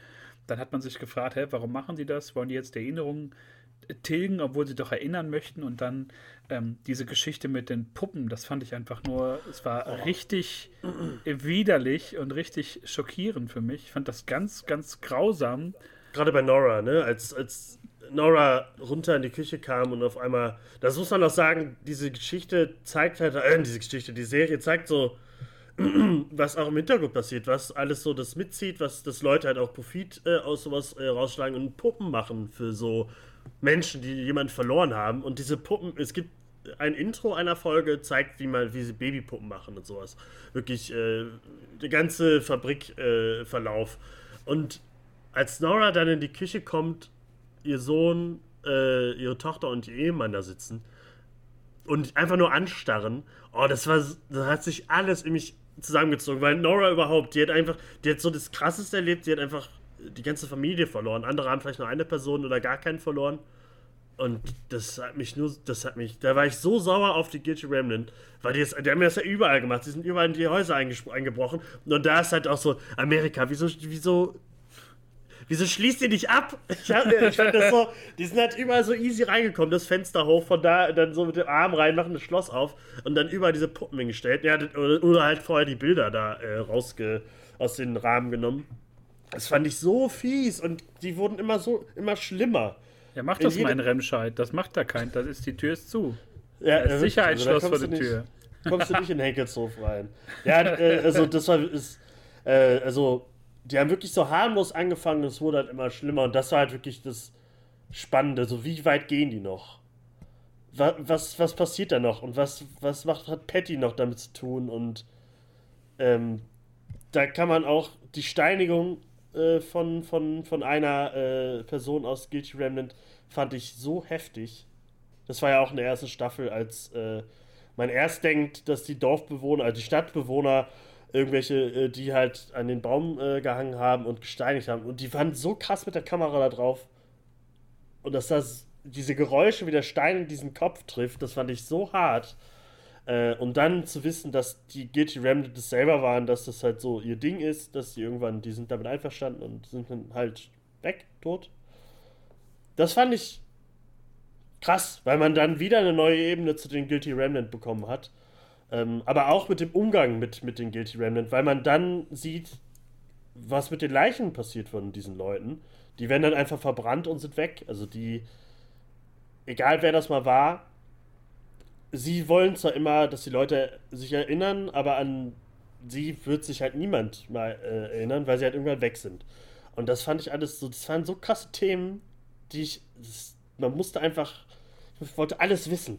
Dann hat man sich gefragt, hä, warum machen sie das? Wollen die jetzt Erinnerungen tilgen, obwohl sie doch erinnern möchten? Und dann ähm, diese Geschichte mit den Puppen, das fand ich einfach nur, es war oh. richtig widerlich und richtig schockierend für mich. Ich fand das ganz, ganz grausam. Gerade bei Nora, ne? Als, als Nora runter in die Küche kam und auf einmal, das muss man auch sagen, diese Geschichte zeigt halt, äh, diese Geschichte, die Serie zeigt so, was auch im Hintergrund passiert, was alles so das mitzieht, was das Leute halt auch Profit äh, aus sowas äh, rausschlagen und Puppen machen für so Menschen, die jemanden verloren haben. Und diese Puppen, es gibt ein Intro einer Folge, zeigt, wie man, wie sie Babypuppen machen und sowas. Wirklich äh, der ganze Fabrikverlauf. Äh, und als Nora dann in die Küche kommt ihr Sohn, äh, ihre Tochter und ihr Ehemann da sitzen und einfach nur anstarren. Oh, das war, das hat sich alles in mich zusammengezogen, weil Nora überhaupt, die hat einfach, die hat so das Krasseste erlebt, die hat einfach die ganze Familie verloren. Andere haben vielleicht nur eine Person oder gar keinen verloren. Und das hat mich nur, das hat mich, da war ich so sauer auf die Guilty Remnant, weil die, die haben das ja überall gemacht, die sind überall in die Häuser eingebrochen. Und da ist halt auch so, Amerika, wieso, wieso Wieso schließt ihr nicht ab? Ich, hab, ich fand das so, die sind halt überall so easy reingekommen, das Fenster hoch, von da dann so mit dem Arm rein, machen das Schloss auf und dann überall diese Puppen hingestellt. Ja, oder, oder halt vorher die Bilder da äh, rausge, aus den Rahmen genommen. Das fand ich so fies und die wurden immer so, immer schlimmer. Ja, mach das mal in Remscheid. Das macht da kein, das ist, die Tür ist zu. Ja, das Sicherheitsschloss also, vor der Tür. Kommst du nicht in Henkelshof rein. Ja, äh, also das war, ist, äh, also die haben wirklich so harmlos angefangen es wurde halt immer schlimmer. Und das war halt wirklich das Spannende. So, wie weit gehen die noch? Was, was, was passiert da noch? Und was, was macht, hat Patty noch damit zu tun? Und ähm, da kann man auch die Steinigung äh, von, von, von einer äh, Person aus Guilty Remnant fand ich so heftig. Das war ja auch in der ersten Staffel, als äh, man erst denkt, dass die Dorfbewohner, also die Stadtbewohner irgendwelche, äh, die halt an den Baum äh, gehangen haben und gesteinigt haben. Und die waren so krass mit der Kamera da drauf. Und dass das diese Geräusche, wie der Stein in diesen Kopf trifft, das fand ich so hart. Äh, und dann zu wissen, dass die Guilty Remnant das selber waren, dass das halt so ihr Ding ist, dass die irgendwann, die sind damit einverstanden und sind dann halt weg, tot. Das fand ich krass, weil man dann wieder eine neue Ebene zu den Guilty Remnant bekommen hat. Ähm, aber auch mit dem Umgang mit, mit den Guilty Remnant, weil man dann sieht, was mit den Leichen passiert von diesen Leuten. Die werden dann einfach verbrannt und sind weg. Also die, egal wer das mal war, sie wollen zwar immer, dass die Leute sich erinnern, aber an sie wird sich halt niemand mal äh, erinnern, weil sie halt irgendwann weg sind. Und das fand ich alles so, das waren so krasse Themen, die ich, das, man musste einfach, ich wollte alles wissen.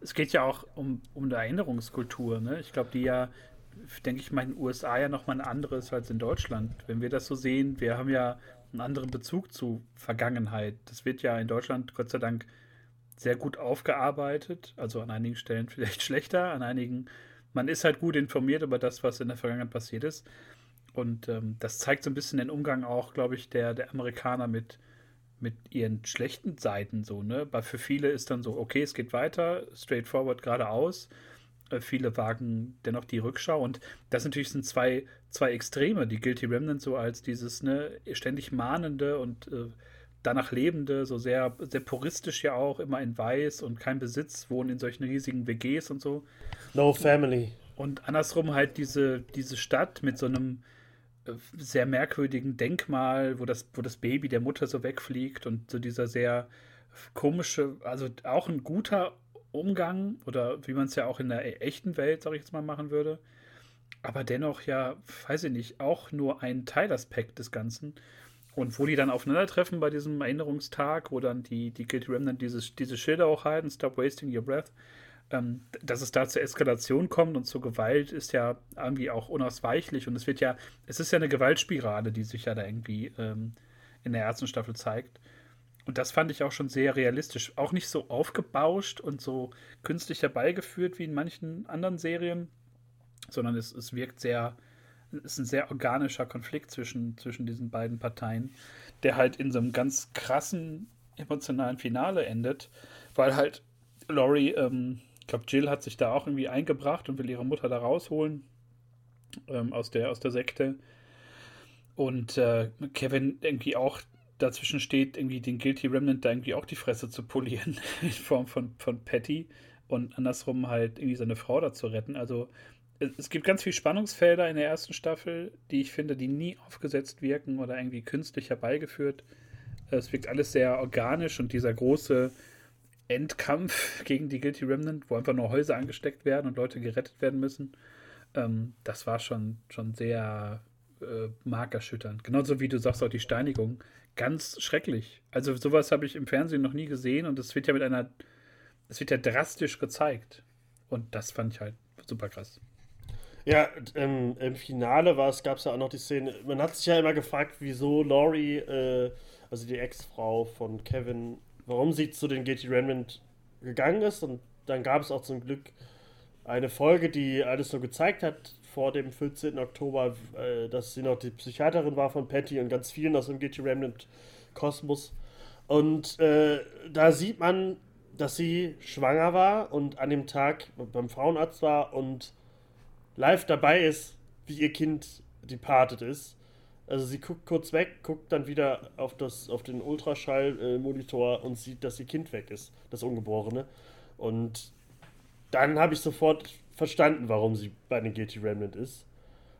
Es geht ja auch um, um eine Erinnerungskultur, ne? Ich glaube, die ja, denke ich mal, in den USA ja nochmal ein anderes als in Deutschland. Wenn wir das so sehen, wir haben ja einen anderen Bezug zu Vergangenheit. Das wird ja in Deutschland Gott sei Dank sehr gut aufgearbeitet, also an einigen Stellen vielleicht schlechter, an einigen, man ist halt gut informiert über das, was in der Vergangenheit passiert ist. Und ähm, das zeigt so ein bisschen den Umgang auch, glaube ich, der, der Amerikaner mit, mit ihren schlechten Seiten so, ne? Weil für viele ist dann so, okay, es geht weiter, straightforward geradeaus. Äh, viele wagen dennoch die Rückschau. Und das natürlich sind zwei, zwei Extreme, die Guilty Remnant so als dieses, ne, ständig mahnende und äh, danach lebende, so sehr, sehr puristisch ja auch, immer in Weiß und kein Besitz, wohnen in solchen riesigen WGs und so. No Family. Und andersrum halt diese, diese Stadt mit so einem sehr merkwürdigen Denkmal, wo das, wo das Baby der Mutter so wegfliegt und so dieser sehr komische, also auch ein guter Umgang oder wie man es ja auch in der echten Welt, sag ich jetzt mal, machen würde. Aber dennoch ja, weiß ich nicht, auch nur ein Teilaspekt des Ganzen. Und wo die dann aufeinandertreffen bei diesem Erinnerungstag, wo dann die, die Guilty Remnant dieses, diese Schilder auch halten, Stop Wasting Your Breath, ähm, dass es da zur Eskalation kommt und zur Gewalt ist ja irgendwie auch unausweichlich und es wird ja, es ist ja eine Gewaltspirale, die sich ja da irgendwie ähm, in der ersten Staffel zeigt. Und das fand ich auch schon sehr realistisch. Auch nicht so aufgebauscht und so künstlich herbeigeführt wie in manchen anderen Serien, sondern es, es wirkt sehr, es ist ein sehr organischer Konflikt zwischen, zwischen diesen beiden Parteien, der halt in so einem ganz krassen emotionalen Finale endet, weil halt Laurie ähm, ich glaube, Jill hat sich da auch irgendwie eingebracht und will ihre Mutter da rausholen ähm, aus, der, aus der Sekte. Und äh, Kevin irgendwie auch dazwischen steht, irgendwie den Guilty Remnant da irgendwie auch die Fresse zu polieren in Form von, von Patty und andersrum halt irgendwie seine Frau da zu retten. Also es, es gibt ganz viele Spannungsfelder in der ersten Staffel, die ich finde, die nie aufgesetzt wirken oder irgendwie künstlich herbeigeführt. Es wirkt alles sehr organisch und dieser große Endkampf gegen die Guilty Remnant, wo einfach nur Häuser angesteckt werden und Leute gerettet werden müssen. Ähm, das war schon, schon sehr äh, markerschütternd. Genauso wie du sagst, auch die Steinigung. Ganz schrecklich. Also sowas habe ich im Fernsehen noch nie gesehen und es wird ja mit einer, es wird ja drastisch gezeigt. Und das fand ich halt super krass. Ja, ähm, im Finale gab es ja auch noch die Szene, man hat sich ja immer gefragt, wieso Laurie, äh, also die Ex-Frau von Kevin, warum sie zu den Guilty Remnant gegangen ist. Und dann gab es auch zum Glück eine Folge, die alles so gezeigt hat vor dem 14. Oktober, äh, dass sie noch die Psychiaterin war von Patty und ganz vielen aus dem Guilty Remnant Kosmos. Und äh, da sieht man, dass sie schwanger war und an dem Tag beim Frauenarzt war und live dabei ist, wie ihr Kind departed ist. Also sie guckt kurz weg, guckt dann wieder auf, das, auf den Ultraschallmonitor und sieht, dass ihr Kind weg ist, das Ungeborene. Und dann habe ich sofort verstanden, warum sie bei den Guilty Remnant ist.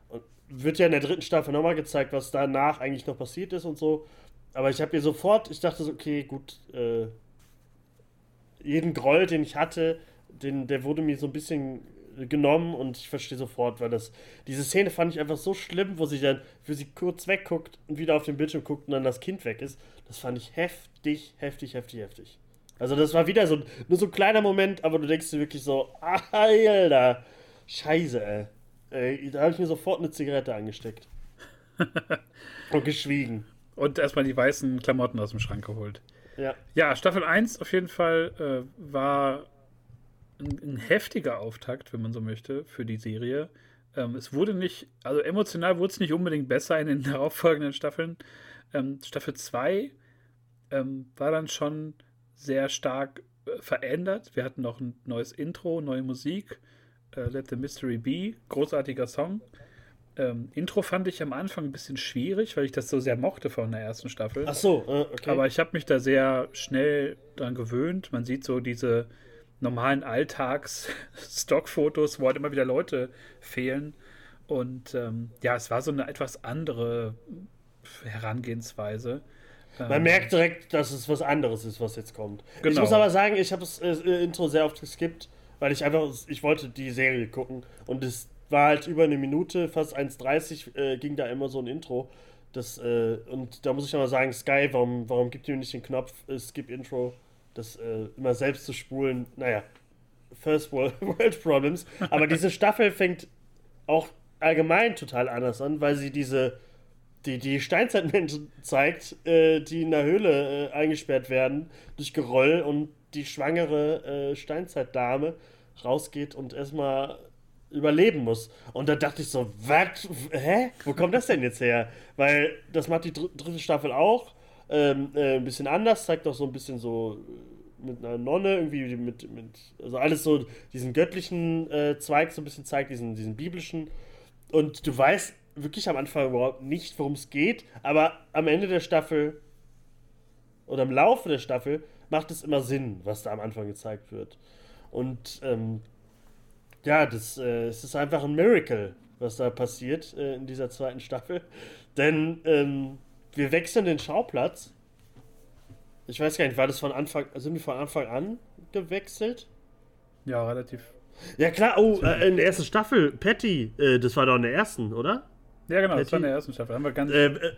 Und wird ja in der dritten Staffel nochmal gezeigt, was danach eigentlich noch passiert ist und so. Aber ich habe ihr sofort, ich dachte so, okay, gut, äh, jeden Groll, den ich hatte, den, der wurde mir so ein bisschen genommen und ich verstehe sofort, weil das. Diese Szene fand ich einfach so schlimm, wo sie dann, für sie kurz wegguckt und wieder auf den Bildschirm guckt und dann das Kind weg ist. Das fand ich heftig, heftig, heftig, heftig. Also das war wieder so nur so ein kleiner Moment, aber du denkst dir wirklich so, Alter, Scheiße, ey. ey da habe ich mir sofort eine Zigarette angesteckt. und geschwiegen. Und erstmal die weißen Klamotten aus dem Schrank geholt. Ja. Ja, Staffel 1 auf jeden Fall äh, war ein, ein, heftiger Auftakt, wenn man so möchte, für die Serie. Ähm, es wurde nicht, also emotional wurde es nicht unbedingt besser in den darauffolgenden Staffeln. Ähm, Staffel 2 ähm, war dann schon sehr stark äh, verändert. Wir hatten noch ein neues Intro, neue Musik. Äh, Let the Mystery Be, großartiger Song. Ähm, Intro fand ich am Anfang ein bisschen schwierig, weil ich das so sehr mochte von der ersten Staffel. Ach so, äh, okay. Aber ich habe mich da sehr schnell dran gewöhnt. Man sieht so diese normalen Alltags-Stockfotos, wo halt immer wieder Leute fehlen. Und ähm, ja, es war so eine etwas andere Herangehensweise. Man ähm, merkt direkt, dass es was anderes ist, was jetzt kommt. Genau. Ich muss aber sagen, ich habe das äh, Intro sehr oft geskippt, weil ich einfach, ich wollte die Serie gucken und es war halt über eine Minute, fast 1,30 äh, ging da immer so ein Intro. Das, äh, und da muss ich nochmal sagen, Sky, warum, warum gibt ihr nicht den Knopf äh, Skip Intro? Das äh, immer selbst zu spulen, naja, First World, World Problems. Aber diese Staffel fängt auch allgemein total anders an, weil sie diese die, die Steinzeitmenschen zeigt, äh, die in der Höhle äh, eingesperrt werden durch Geröll und die schwangere äh, Steinzeitdame rausgeht und erstmal überleben muss. Und da dachte ich so, was? Hä? Wo kommt das denn jetzt her? Weil das macht die dr dritte Staffel auch. Ähm, äh, ein bisschen anders, zeigt auch so ein bisschen so äh, mit einer Nonne, irgendwie mit, mit also alles so diesen göttlichen äh, Zweig so ein bisschen zeigt, diesen, diesen biblischen. Und du weißt wirklich am Anfang überhaupt nicht, worum es geht, aber am Ende der Staffel oder im Laufe der Staffel macht es immer Sinn, was da am Anfang gezeigt wird. Und ähm, ja, das äh, es ist einfach ein Miracle, was da passiert äh, in dieser zweiten Staffel. Denn ähm, wir wechseln den Schauplatz. Ich weiß gar nicht, war das von Anfang, sind wir von Anfang an gewechselt? Ja, relativ. Ja klar, oh, äh, in der ersten Staffel, Patty, äh, das war doch in der ersten, oder? Ja, genau, Patty, das war in der ersten Staffel. Haben wir ganz. Äh, äh,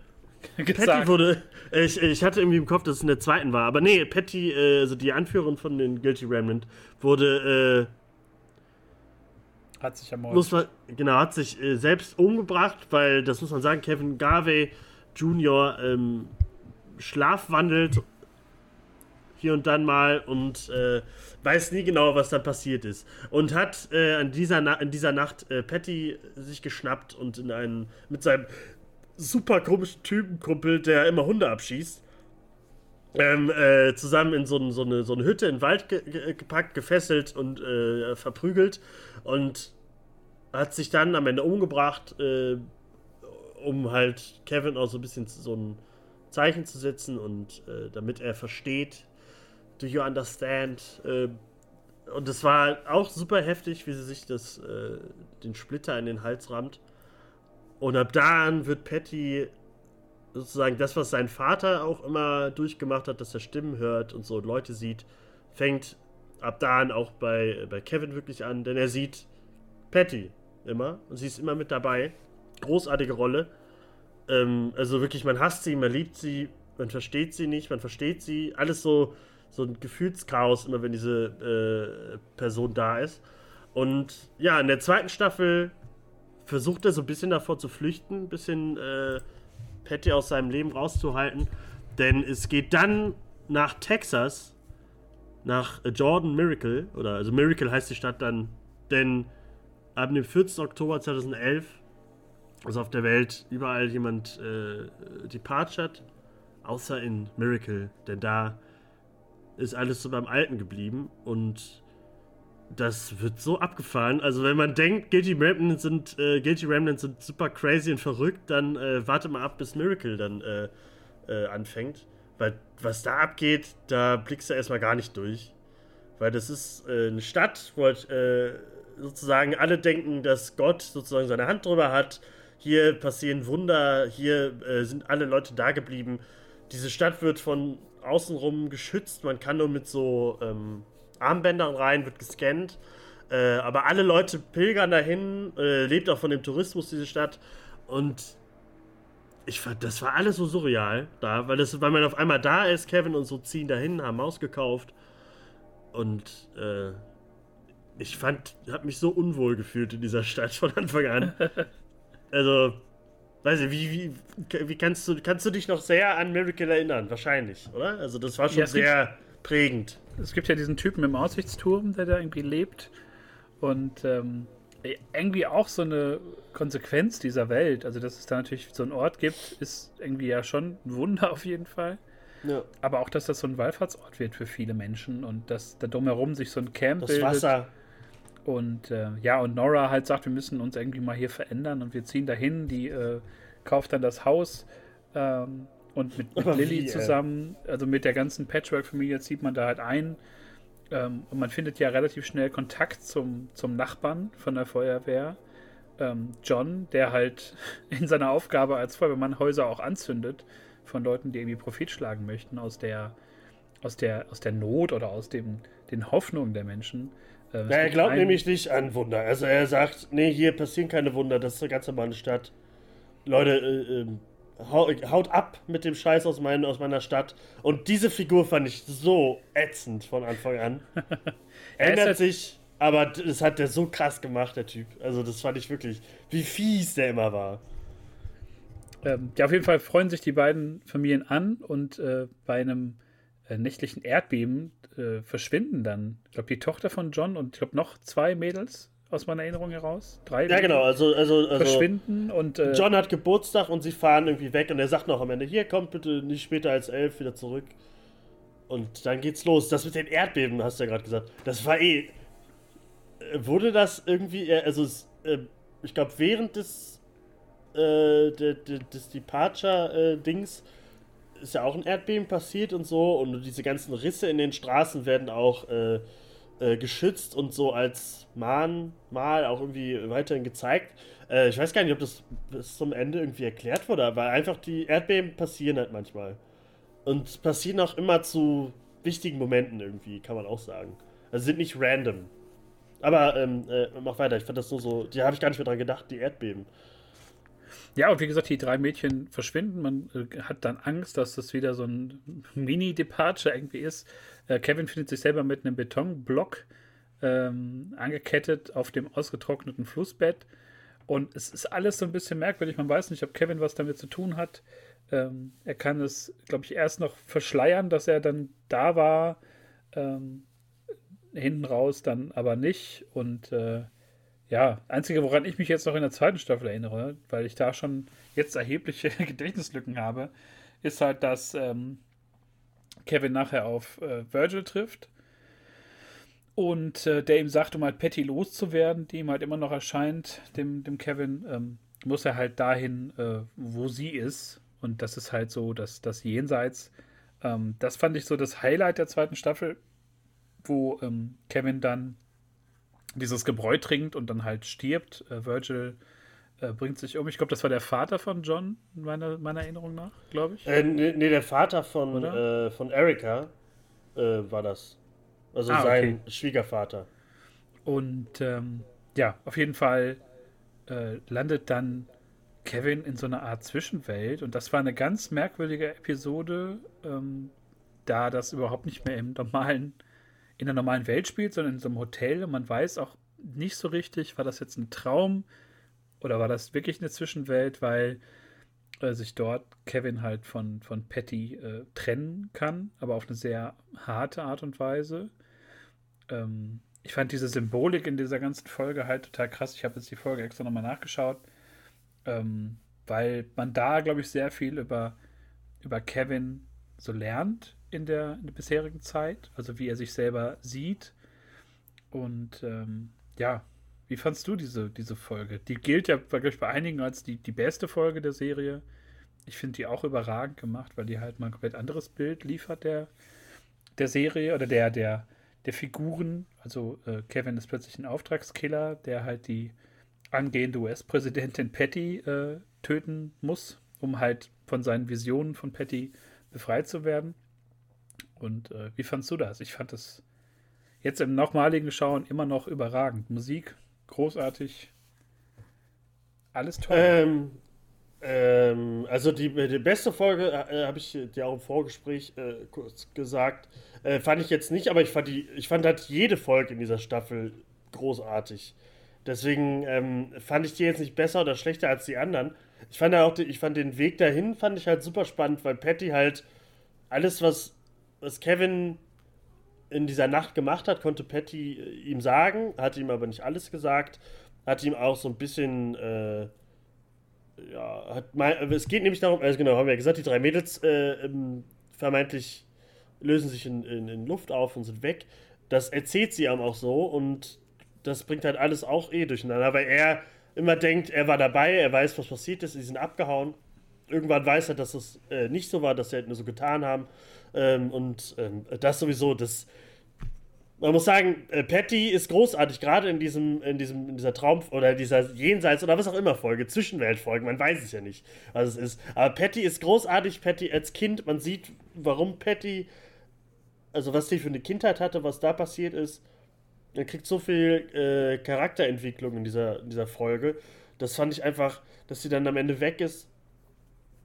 Patty wurde. Ich, ich hatte irgendwie im Kopf, dass es in der zweiten war. Aber nee, Patty, äh, also die Anführerin von den Guilty Remnant, wurde. Äh, hat sich ermordet. Muss man, genau, hat sich äh, selbst umgebracht, weil, das muss man sagen, Kevin Garvey Jr. Ähm, schlafwandelt hier und dann mal und äh, weiß nie genau, was da passiert ist. Und hat äh, an dieser in dieser Nacht äh, Patty sich geschnappt und in einen mit seinem super komischen Typenkumpel, der immer Hunde abschießt, ähm, äh, zusammen in so, so, eine, so eine Hütte in den Wald ge ge gepackt, gefesselt und äh, verprügelt und hat sich dann am Ende umgebracht, äh, um halt Kevin auch so ein bisschen so ein Zeichen zu setzen und äh, damit er versteht, Do You Understand? Äh, und es war auch super heftig, wie sie sich das, äh, den Splitter in den Hals rammt. Und ab da an wird Patty sozusagen das, was sein Vater auch immer durchgemacht hat, dass er Stimmen hört und so Leute sieht, fängt ab da an auch bei, bei Kevin wirklich an, denn er sieht Patty immer und sie ist immer mit dabei. Großartige Rolle. Ähm, also wirklich, man hasst sie, man liebt sie, man versteht sie nicht, man versteht sie. Alles so so ein Gefühlschaos, immer wenn diese äh, Person da ist. Und ja, in der zweiten Staffel versucht er so ein bisschen davor zu flüchten, ein bisschen äh, Patty aus seinem Leben rauszuhalten. Denn es geht dann nach Texas, nach Jordan Miracle, oder also Miracle heißt die Stadt dann, denn ab dem 14. Oktober 2011 ist auf der Welt überall jemand äh, departed, außer in Miracle, denn da ist alles so beim Alten geblieben und das wird so abgefahren. Also wenn man denkt, Guilty Remnants sind, äh, Guilty Remnants sind super crazy und verrückt, dann äh, warte mal ab, bis Miracle dann äh, äh, anfängt. Weil was da abgeht, da blickst du erstmal gar nicht durch. Weil das ist äh, eine Stadt, wo halt, äh, sozusagen alle denken, dass Gott sozusagen seine Hand drüber hat. Hier passieren Wunder, hier sind alle Leute da geblieben. Diese Stadt wird von außenrum geschützt. Man kann nur mit so ähm, Armbändern rein, wird gescannt. Äh, aber alle Leute pilgern dahin, äh, lebt auch von dem Tourismus diese Stadt. Und ich fand, das war alles so surreal da, weil, das, weil man auf einmal da ist, Kevin und so ziehen dahin, haben Maus gekauft. Und äh, ich fand, hab mich so unwohl gefühlt in dieser Stadt von Anfang an. also, Weiß ich, wie, wie, wie kannst du, kannst du dich noch sehr an Miracle erinnern? Wahrscheinlich, oder? Also das war schon ja, sehr gibt, prägend. Es gibt ja diesen Typen im Aussichtsturm, der da irgendwie lebt. Und ähm, irgendwie auch so eine Konsequenz dieser Welt. Also, dass es da natürlich so einen Ort gibt, ist irgendwie ja schon ein Wunder auf jeden Fall. Ja. Aber auch, dass das so ein Wallfahrtsort wird für viele Menschen und dass da drumherum sich so ein Camp das bildet. Wasser. Und äh, ja, und Nora halt sagt, wir müssen uns irgendwie mal hier verändern und wir ziehen dahin. Die äh, kauft dann das Haus ähm, und mit, mit Lilly zusammen, also mit der ganzen Patchwork-Familie zieht man da halt ein. Ähm, und man findet ja relativ schnell Kontakt zum, zum Nachbarn von der Feuerwehr. Ähm, John, der halt in seiner Aufgabe als Feuerwehrmann Häuser auch anzündet, von Leuten, die irgendwie Profit schlagen möchten aus der, aus der, aus der Not oder aus dem, den Hoffnungen der Menschen. Äh, ja, er glaubt einen, nämlich nicht an Wunder. Also er sagt, nee, hier passieren keine Wunder, das ist eine ganz normale Stadt. Leute, äh, äh, haut ab mit dem Scheiß aus, mein, aus meiner Stadt. Und diese Figur fand ich so ätzend von Anfang an. Ändert halt sich, aber das hat der so krass gemacht, der Typ. Also das fand ich wirklich, wie fies der immer war. Ähm, ja, auf jeden Fall freuen sich die beiden Familien an und äh, bei einem nächtlichen Erdbeben äh, verschwinden dann, ich glaube, die Tochter von John und ich glaube noch zwei Mädels aus meiner Erinnerung heraus. Drei. Ja, genau. Also, also, also verschwinden und. Äh, John hat Geburtstag und sie fahren irgendwie weg und er sagt noch am Ende: Hier, kommt bitte nicht später als elf wieder zurück. Und dann geht's los. Das mit den Erdbeben, hast du ja gerade gesagt. Das war eh. Äh, wurde das irgendwie. Also, äh, ich glaube, während des. Äh, des Departure-Dings ist ja auch ein Erdbeben passiert und so. Und diese ganzen Risse in den Straßen werden auch. Äh, äh, geschützt und so als Mahnmal auch irgendwie weiterhin gezeigt. Äh, ich weiß gar nicht, ob das bis zum Ende irgendwie erklärt wurde, aber einfach die Erdbeben passieren halt manchmal. Und passieren auch immer zu wichtigen Momenten irgendwie, kann man auch sagen. Also sind nicht random. Aber ähm, äh, mach weiter, ich fand das nur so, die habe ich gar nicht mehr dran gedacht, die Erdbeben. Ja, und wie gesagt, die drei Mädchen verschwinden. Man äh, hat dann Angst, dass das wieder so ein Mini-Departure irgendwie ist. Äh, Kevin findet sich selber mit einem Betonblock ähm, angekettet auf dem ausgetrockneten Flussbett. Und es ist alles so ein bisschen merkwürdig. Man weiß nicht, ob Kevin was damit zu tun hat. Ähm, er kann es, glaube ich, erst noch verschleiern, dass er dann da war. Ähm, hinten raus dann aber nicht. Und äh, ja, einzige, woran ich mich jetzt noch in der zweiten Staffel erinnere, weil ich da schon jetzt erhebliche Gedächtnislücken habe, ist halt, dass ähm, Kevin nachher auf äh, Virgil trifft und äh, der ihm sagt, um halt Patty loszuwerden, die ihm halt immer noch erscheint, dem, dem Kevin, ähm, muss er halt dahin, äh, wo sie ist. Und das ist halt so, dass das Jenseits. Ähm, das fand ich so das Highlight der zweiten Staffel, wo ähm, Kevin dann dieses Gebräu trinkt und dann halt stirbt. Äh, Virgil äh, bringt sich um. Ich glaube, das war der Vater von John, meiner, meiner Erinnerung nach, glaube ich. Äh, nee, nee, der Vater von, äh, von Erika äh, war das. Also ah, sein okay. Schwiegervater. Und ähm, ja, auf jeden Fall äh, landet dann Kevin in so einer Art Zwischenwelt. Und das war eine ganz merkwürdige Episode, ähm, da das überhaupt nicht mehr im normalen, in der normalen Welt spielt, sondern in so einem Hotel. Und man weiß auch nicht so richtig, war das jetzt ein Traum? Oder war das wirklich eine Zwischenwelt, weil äh, sich dort Kevin halt von, von Patty äh, trennen kann, aber auf eine sehr harte Art und Weise. Ähm, ich fand diese Symbolik in dieser ganzen Folge halt total krass. Ich habe jetzt die Folge extra nochmal nachgeschaut, ähm, weil man da, glaube ich, sehr viel über, über Kevin so lernt in der, in der bisherigen Zeit, also wie er sich selber sieht. Und ähm, ja, wie fandst du diese, diese Folge? Die gilt ja, glaube bei einigen als die, die beste Folge der Serie. Ich finde die auch überragend gemacht, weil die halt mal ein komplett anderes Bild liefert der, der Serie oder der, der, der Figuren. Also äh, Kevin ist plötzlich ein Auftragskiller, der halt die angehende US-Präsidentin Patty äh, töten muss, um halt von seinen Visionen von Patty befreit zu werden. Und äh, wie fandst du das? Ich fand das jetzt im nochmaligen Schauen immer noch überragend. Musik großartig. Alles toll. Ähm, ähm, also die, die beste Folge, äh, habe ich dir auch im Vorgespräch äh, kurz gesagt, äh, fand ich jetzt nicht, aber ich fand, die, ich fand halt jede Folge in dieser Staffel großartig. Deswegen ähm, fand ich die jetzt nicht besser oder schlechter als die anderen. Ich fand auch, ich fand den Weg dahin fand ich halt super spannend, weil Patty halt alles, was, was Kevin in dieser Nacht gemacht hat, konnte Patty äh, ihm sagen, hat ihm aber nicht alles gesagt, hat ihm auch so ein bisschen, äh, ja, hat mal, es geht nämlich darum, also genau, haben wir ja gesagt, die drei Mädels äh, vermeintlich lösen sich in, in, in, Luft auf und sind weg. Das erzählt sie ihm auch so und das bringt halt alles auch eh durcheinander, weil er immer denkt, er war dabei, er weiß, was passiert ist, sie sind abgehauen. Irgendwann weiß er, dass es äh, nicht so war, dass sie halt nur so getan haben. Ähm, und ähm, das sowieso, das man muss sagen, äh, Patty ist großartig, gerade in diesem, in diesem, in dieser Traum- oder dieser Jenseits- oder was auch immer Folge, Zwischenweltfolge, man weiß es ja nicht, was es ist. Aber Patty ist großartig, Patty als Kind, man sieht, warum Patty, also was sie für eine Kindheit hatte, was da passiert ist. Er kriegt so viel äh, Charakterentwicklung in dieser, in dieser Folge. Das fand ich einfach, dass sie dann am Ende weg ist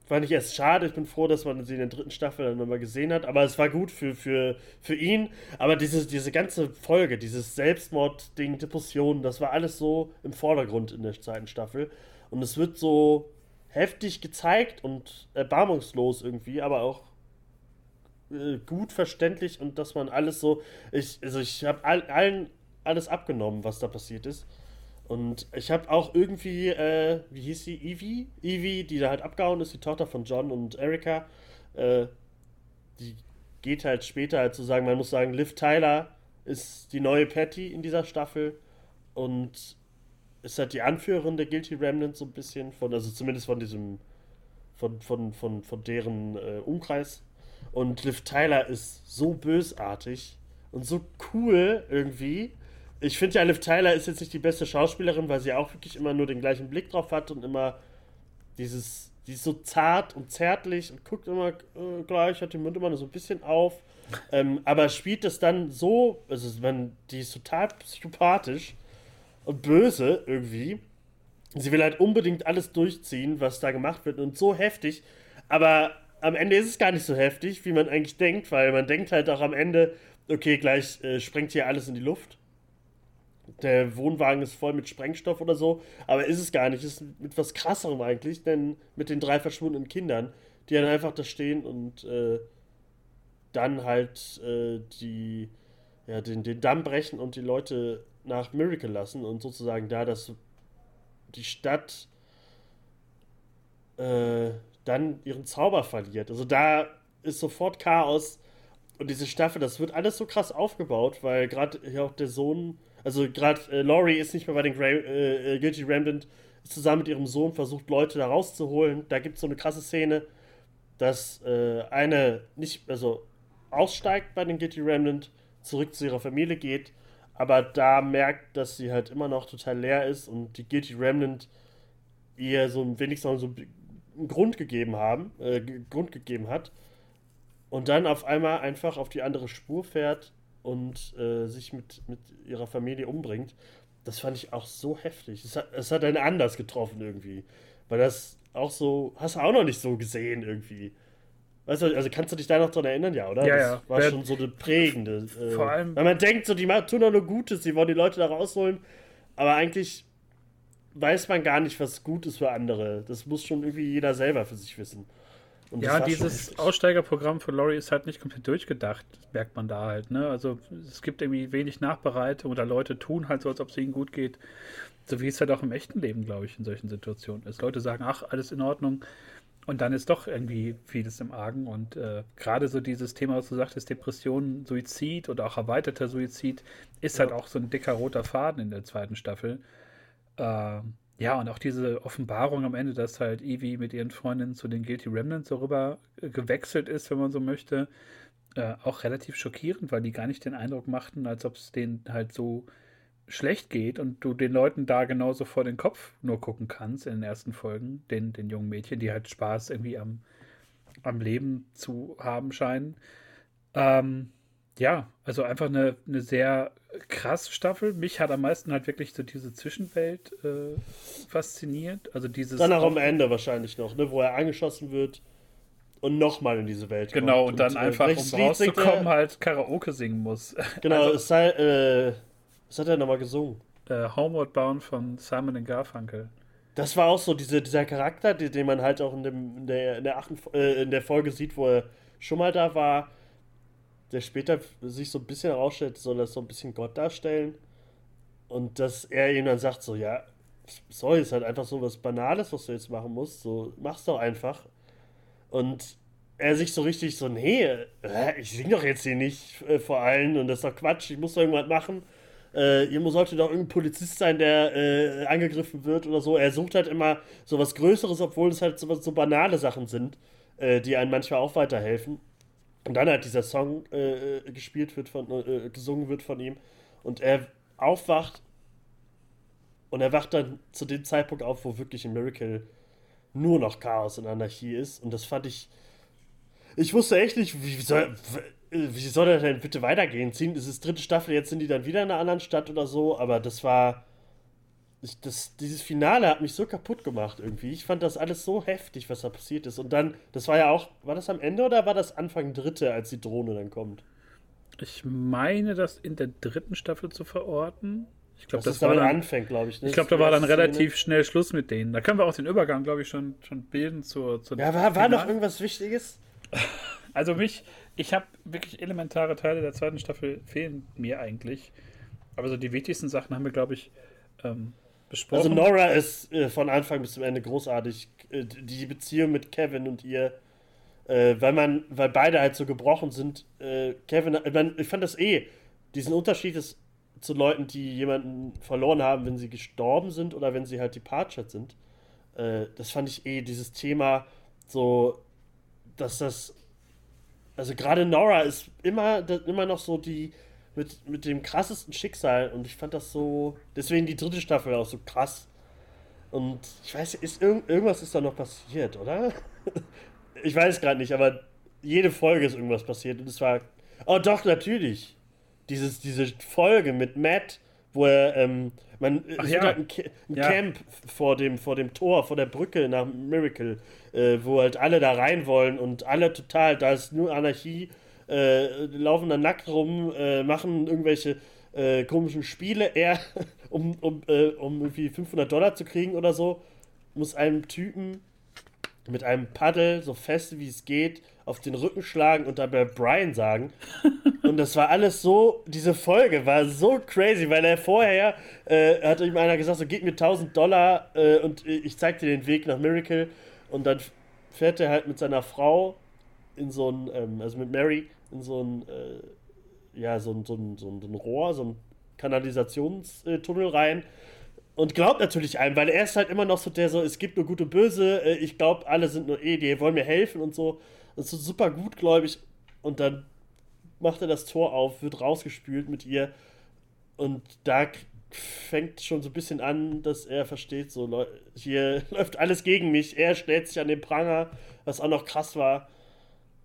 fand ich erst schade. Ich bin froh, dass man sie in der dritten Staffel dann nochmal gesehen hat. Aber es war gut für, für, für ihn. Aber diese, diese ganze Folge, dieses Selbstmord-Ding, Depressionen, das war alles so im Vordergrund in der zweiten Staffel. Und es wird so heftig gezeigt und erbarmungslos irgendwie, aber auch äh, gut verständlich und dass man alles so. Ich, also ich habe all, allen alles abgenommen, was da passiert ist. Und ich habe auch irgendwie, äh, wie hieß sie, Evie? Evie, die da halt abgehauen ist, die Tochter von John und Erika. Äh, die geht halt später halt zu sagen, man muss sagen, Liv Tyler ist die neue Patty in dieser Staffel und ist halt die Anführerin der Guilty Remnant so ein bisschen, von, also zumindest von diesem, von, von, von, von deren äh, Umkreis. Und Liv Tyler ist so bösartig und so cool irgendwie ich finde ja, Liv Tyler ist jetzt nicht die beste Schauspielerin, weil sie auch wirklich immer nur den gleichen Blick drauf hat und immer dieses, die ist so zart und zärtlich und guckt immer äh, gleich, hat den Mund immer nur so ein bisschen auf. Ähm, aber spielt das dann so, also man, die ist total psychopathisch und böse irgendwie. Sie will halt unbedingt alles durchziehen, was da gemacht wird und so heftig. Aber am Ende ist es gar nicht so heftig, wie man eigentlich denkt, weil man denkt halt auch am Ende, okay, gleich äh, sprengt hier alles in die Luft der Wohnwagen ist voll mit Sprengstoff oder so, aber ist es gar nicht. Ist mit was krasserem eigentlich, denn mit den drei verschwundenen Kindern, die dann einfach da stehen und äh, dann halt äh, die, ja, den, den Damm brechen und die Leute nach Miracle lassen und sozusagen da, dass die Stadt äh, dann ihren Zauber verliert. Also da ist sofort Chaos und diese Staffel, das wird alles so krass aufgebaut, weil gerade hier auch der Sohn also gerade äh, Laurie ist nicht mehr bei den Gra äh, äh, Guilty Remnant, ist zusammen mit ihrem Sohn versucht, Leute da rauszuholen. Da gibt es so eine krasse Szene, dass äh, eine nicht, also aussteigt bei den Guilty Remnant, zurück zu ihrer Familie geht, aber da merkt, dass sie halt immer noch total leer ist und die Guilty Remnant ihr so wenigstens noch so einen Grund gegeben haben, äh, Grund gegeben hat und dann auf einmal einfach auf die andere Spur fährt und äh, sich mit, mit ihrer Familie umbringt. Das fand ich auch so heftig. Es hat, es hat einen anders getroffen irgendwie. Weil das auch so, hast du auch noch nicht so gesehen irgendwie. Weißt du, also kannst du dich da noch dran erinnern, ja, oder? Ja, das ja. war Wer, schon so eine prägende. Äh, vor allem. Weil man denkt, so, die tun doch nur Gutes, die wollen die Leute da rausholen. Aber eigentlich weiß man gar nicht, was gut ist für andere. Das muss schon irgendwie jeder selber für sich wissen. Und ja, dieses Aussteigerprogramm von Laurie ist halt nicht komplett durchgedacht, merkt man da halt. Ne? Also es gibt irgendwie wenig Nachbereitung oder Leute tun halt so, als ob es ihnen gut geht. So wie es halt auch im echten Leben, glaube ich, in solchen Situationen ist. Leute sagen, ach, alles in Ordnung. Und dann ist doch irgendwie vieles im Argen. Und äh, gerade so dieses Thema, was du sagtest, Depression, Suizid oder auch erweiterter Suizid, ist ja. halt auch so ein dicker roter Faden in der zweiten Staffel. Äh, ja, und auch diese Offenbarung am Ende, dass halt Evie mit ihren Freundinnen zu den Guilty Remnants so rüber äh, gewechselt ist, wenn man so möchte, äh, auch relativ schockierend, weil die gar nicht den Eindruck machten, als ob es denen halt so schlecht geht und du den Leuten da genauso vor den Kopf nur gucken kannst in den ersten Folgen, den, den jungen Mädchen, die halt Spaß irgendwie am, am Leben zu haben scheinen. Ähm, ja, also einfach eine, eine sehr krasse Staffel. Mich hat am meisten halt wirklich so diese Zwischenwelt äh, fasziniert. Also dieses. Dann auch am Ende wahrscheinlich noch, ne, wo er angeschossen wird und nochmal in diese Welt genau, kommt. Genau, und dann und, einfach, äh, um rauszukommen, halt Karaoke singen muss. Genau, also, es sei, äh, was hat er nochmal gesungen? Äh, Homeward Bound von Simon Garfunkel. Das war auch so diese, dieser Charakter, den, den man halt auch in, dem, in, der, in, der achten, äh, in der Folge sieht, wo er schon mal da war der später sich so ein bisschen herausstellt, soll das so ein bisschen Gott darstellen. Und dass er ihm dann sagt, so, ja, sorry, ist halt einfach so was Banales, was du jetzt machen musst. So, mach's doch einfach. Und er sich so richtig so, nee, ich sing doch jetzt hier nicht äh, vor allen und das ist doch Quatsch, ich muss doch irgendwas machen. Äh, hier sollte doch irgendein Polizist sein, der äh, angegriffen wird oder so. Er sucht halt immer so was Größeres, obwohl es halt so, so banale Sachen sind, äh, die einem manchmal auch weiterhelfen. Und dann halt dieser Song äh, gespielt wird von, äh, gesungen wird von ihm. Und er aufwacht und er wacht dann zu dem Zeitpunkt auf, wo wirklich in Miracle nur noch Chaos und Anarchie ist. Und das fand ich. Ich wusste echt nicht, wie soll, wie soll das denn bitte weitergehen? Ziehen, ist es dritte Staffel, jetzt sind die dann wieder in einer anderen Stadt oder so, aber das war. Ich, das, dieses Finale hat mich so kaputt gemacht irgendwie. Ich fand das alles so heftig, was da passiert ist. Und dann, das war ja auch, war das am Ende oder war das Anfang dritte, als die Drohne dann kommt? Ich meine, das in der dritten Staffel zu verorten. Ich glaube, das, das war dann, anfängt, glaube ich. Ne? Ich glaube, da war dann relativ Szene. schnell Schluss mit denen. Da können wir auch den Übergang, glaube ich, schon, schon bilden zur, zur Ja, war, war noch irgendwas Wichtiges? Also mich, ich habe wirklich elementare Teile der zweiten Staffel fehlen mir eigentlich. Aber so die wichtigsten Sachen haben wir, glaube ich, ähm, besprochen. Also Nora ist äh, von Anfang bis zum Ende großartig. Äh, die Beziehung mit Kevin und ihr, äh, weil man, weil beide halt so gebrochen sind. Äh, Kevin, ich, mein, ich fand das eh, diesen Unterschied ist zu Leuten, die jemanden verloren haben, wenn sie gestorben sind oder wenn sie halt departed sind. Äh, das fand ich eh, dieses Thema, so, dass das. Also gerade Nora ist immer, immer noch so die mit, mit dem krassesten Schicksal und ich fand das so. Deswegen die dritte Staffel auch so krass. Und ich weiß, ist irg irgendwas ist da noch passiert, oder? ich weiß gerade nicht, aber jede Folge ist irgendwas passiert und es war. Oh doch, natürlich dieses, diese Folge mit Matt, wo er, ähm, man, Ach, es ja. halt ein, ein ja. Camp vor dem, vor dem Tor, vor der Brücke nach Miracle, äh, wo halt alle da rein wollen und alle total, da ist nur Anarchie, äh, laufen da nackt rum, äh, machen irgendwelche äh, komischen Spiele. Er, um, um, äh, um irgendwie 500 Dollar zu kriegen oder so, muss einem Typen mit einem Paddel, so fest wie es geht, auf den Rücken schlagen und dabei Brian sagen. und das war alles so, diese Folge war so crazy, weil er vorher äh, hat ihm einer gesagt, so gib mir 1000 Dollar äh, und ich zeig dir den Weg nach Miracle. Und dann fährt er halt mit seiner Frau in so ein, ähm, also mit Mary, in so ein, äh, ja, so ein, so ein, so ein Rohr, so ein Kanalisationstunnel rein und glaubt natürlich einem, weil er ist halt immer noch so der so, es gibt nur gute Böse, äh, ich glaube, alle sind nur eh, die wollen mir helfen und so. Das ist so super gutgläubig. Und dann macht er das Tor auf, wird rausgespült mit ihr. Und da fängt schon so ein bisschen an, dass er versteht, so, hier läuft alles gegen mich. Er stellt sich an den Pranger, was auch noch krass war.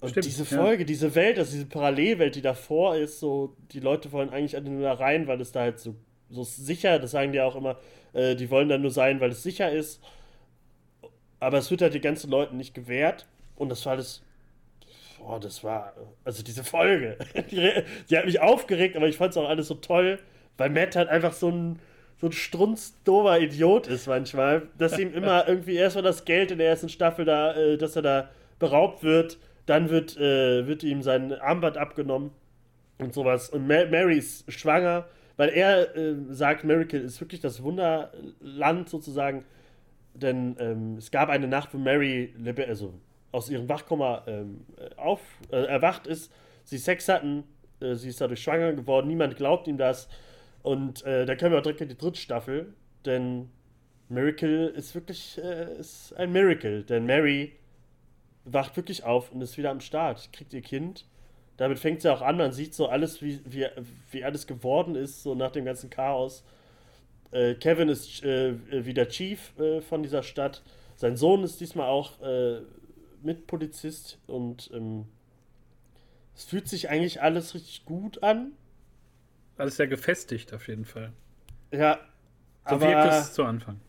Und Stimmt, diese Folge, ja. diese Welt, also diese Parallelwelt, die davor ist, so, die Leute wollen eigentlich nur da rein, weil es da halt so, so sicher, das sagen die auch immer, äh, die wollen dann nur sein, weil es sicher ist. Aber es wird halt den ganzen Leuten nicht gewährt. Und das war das. Boah, das war. Also diese Folge. die, die hat mich aufgeregt, aber ich fand es auch alles so toll, weil Matt halt einfach so ein so ein strunzdover Idiot ist manchmal, dass ihm immer irgendwie erstmal das Geld in der ersten Staffel da, äh, dass er da beraubt wird, dann wird, äh, wird ihm sein Armband abgenommen und sowas. Und Mary ist schwanger weil er äh, sagt, Miracle ist wirklich das Wunderland sozusagen, denn ähm, es gab eine Nacht, wo Mary also aus ihrem Wachkoma ähm, auf, äh, erwacht ist, sie Sex hatten, äh, sie ist dadurch schwanger geworden, niemand glaubt ihm das. Und äh, da können wir auch direkt in die dritte Staffel, denn Miracle ist wirklich äh, ist ein Miracle, denn Mary wacht wirklich auf und ist wieder am Start, kriegt ihr Kind damit fängt ja auch an, man sieht so alles, wie, wie, wie alles geworden ist, so nach dem ganzen Chaos. Äh, Kevin ist äh, wieder Chief äh, von dieser Stadt. Sein Sohn ist diesmal auch äh, Mitpolizist und ähm, es fühlt sich eigentlich alles richtig gut an. Alles sehr gefestigt auf jeden Fall. Ja. So aber, wirkt es zu Anfang.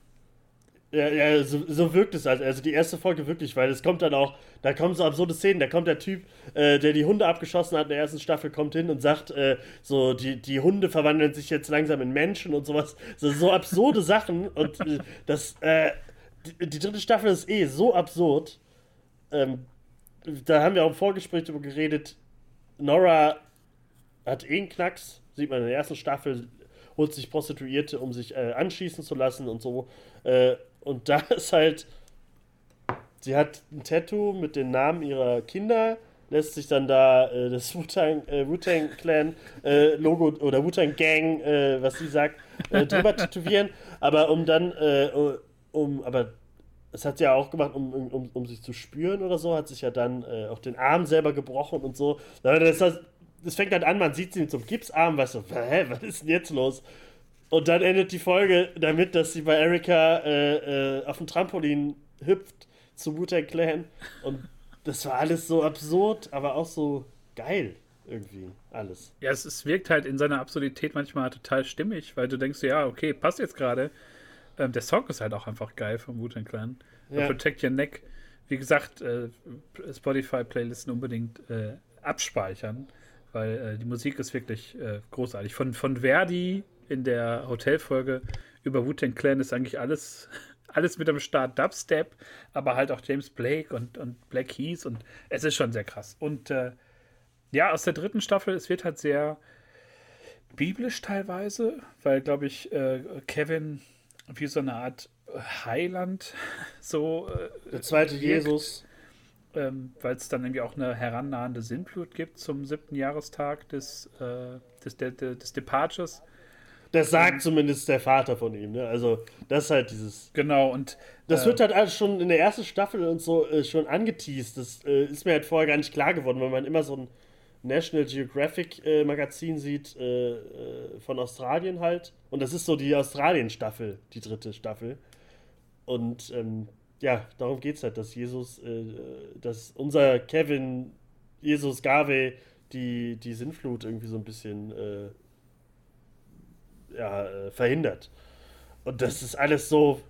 Ja, ja so, so, wirkt es halt. Also die erste Folge wirklich, weil es kommt dann auch, da kommen so absurde Szenen. Da kommt der Typ, äh, der die Hunde abgeschossen hat in der ersten Staffel, kommt hin und sagt, äh, so, die, die Hunde verwandeln sich jetzt langsam in Menschen und sowas. So, so absurde Sachen. Und äh, das, äh, die, die, dritte Staffel ist eh so absurd. Ähm, da haben wir auch im Vorgespräch darüber geredet. Nora hat eh einen Knacks, sieht man in der ersten Staffel, holt sich Prostituierte, um sich äh, anschießen zu lassen und so. Und da ist halt, sie hat ein Tattoo mit den Namen ihrer Kinder, lässt sich dann da äh, das Wu-Tang äh, Wu Clan äh, Logo oder Wu-Tang Gang, äh, was sie sagt, äh, drüber tätowieren. Aber um dann, äh, um, aber das hat sie ja auch gemacht, um, um, um sich zu spüren oder so, hat sich ja dann auch den Arm selber gebrochen und so. Das, das, das fängt halt an, man sieht sie mit so einem Gipsarm, weißt du, hä, was ist denn jetzt los? Und dann endet die Folge damit, dass sie bei Erika äh, äh, auf dem Trampolin hüpft zu Wu-Tang Clan. Und das war alles so absurd, aber auch so geil irgendwie alles. Ja, es, es wirkt halt in seiner Absurdität manchmal total stimmig, weil du denkst, ja, okay, passt jetzt gerade. Ähm, der Song ist halt auch einfach geil vom Wu-Tang Clan. Ja. Protect Your Neck. Wie gesagt, äh, Spotify-Playlisten unbedingt äh, abspeichern, weil äh, die Musik ist wirklich äh, großartig. Von, von Verdi in der Hotelfolge über Wu-Tang Clan ist eigentlich alles, alles mit am Start. Dubstep, aber halt auch James Blake und, und Black Keys und es ist schon sehr krass. Und äh, ja, aus der dritten Staffel, es wird halt sehr biblisch teilweise, weil, glaube ich, äh, Kevin wie so eine Art Heiland so. Äh, der zweite wirkt, Jesus. Ähm, weil es dann irgendwie auch eine herannahende Sinnflut gibt zum siebten Jahrestag des, äh, des, des, des Departures. Das sagt ähm, zumindest der Vater von ihm, ne? Also, das ist halt dieses. Genau, und. Das äh, wird halt alles schon in der ersten Staffel und so äh, schon angeteased. Das äh, ist mir halt vorher gar nicht klar geworden, weil man immer so ein National Geographic äh, Magazin sieht, äh, äh, von Australien halt. Und das ist so die Australien-Staffel, die dritte Staffel. Und ähm, ja, darum geht es halt, dass Jesus, äh, dass unser Kevin, Jesus Garvey, die, die Sinnflut irgendwie so ein bisschen ja, äh, verhindert. Und das ist alles so.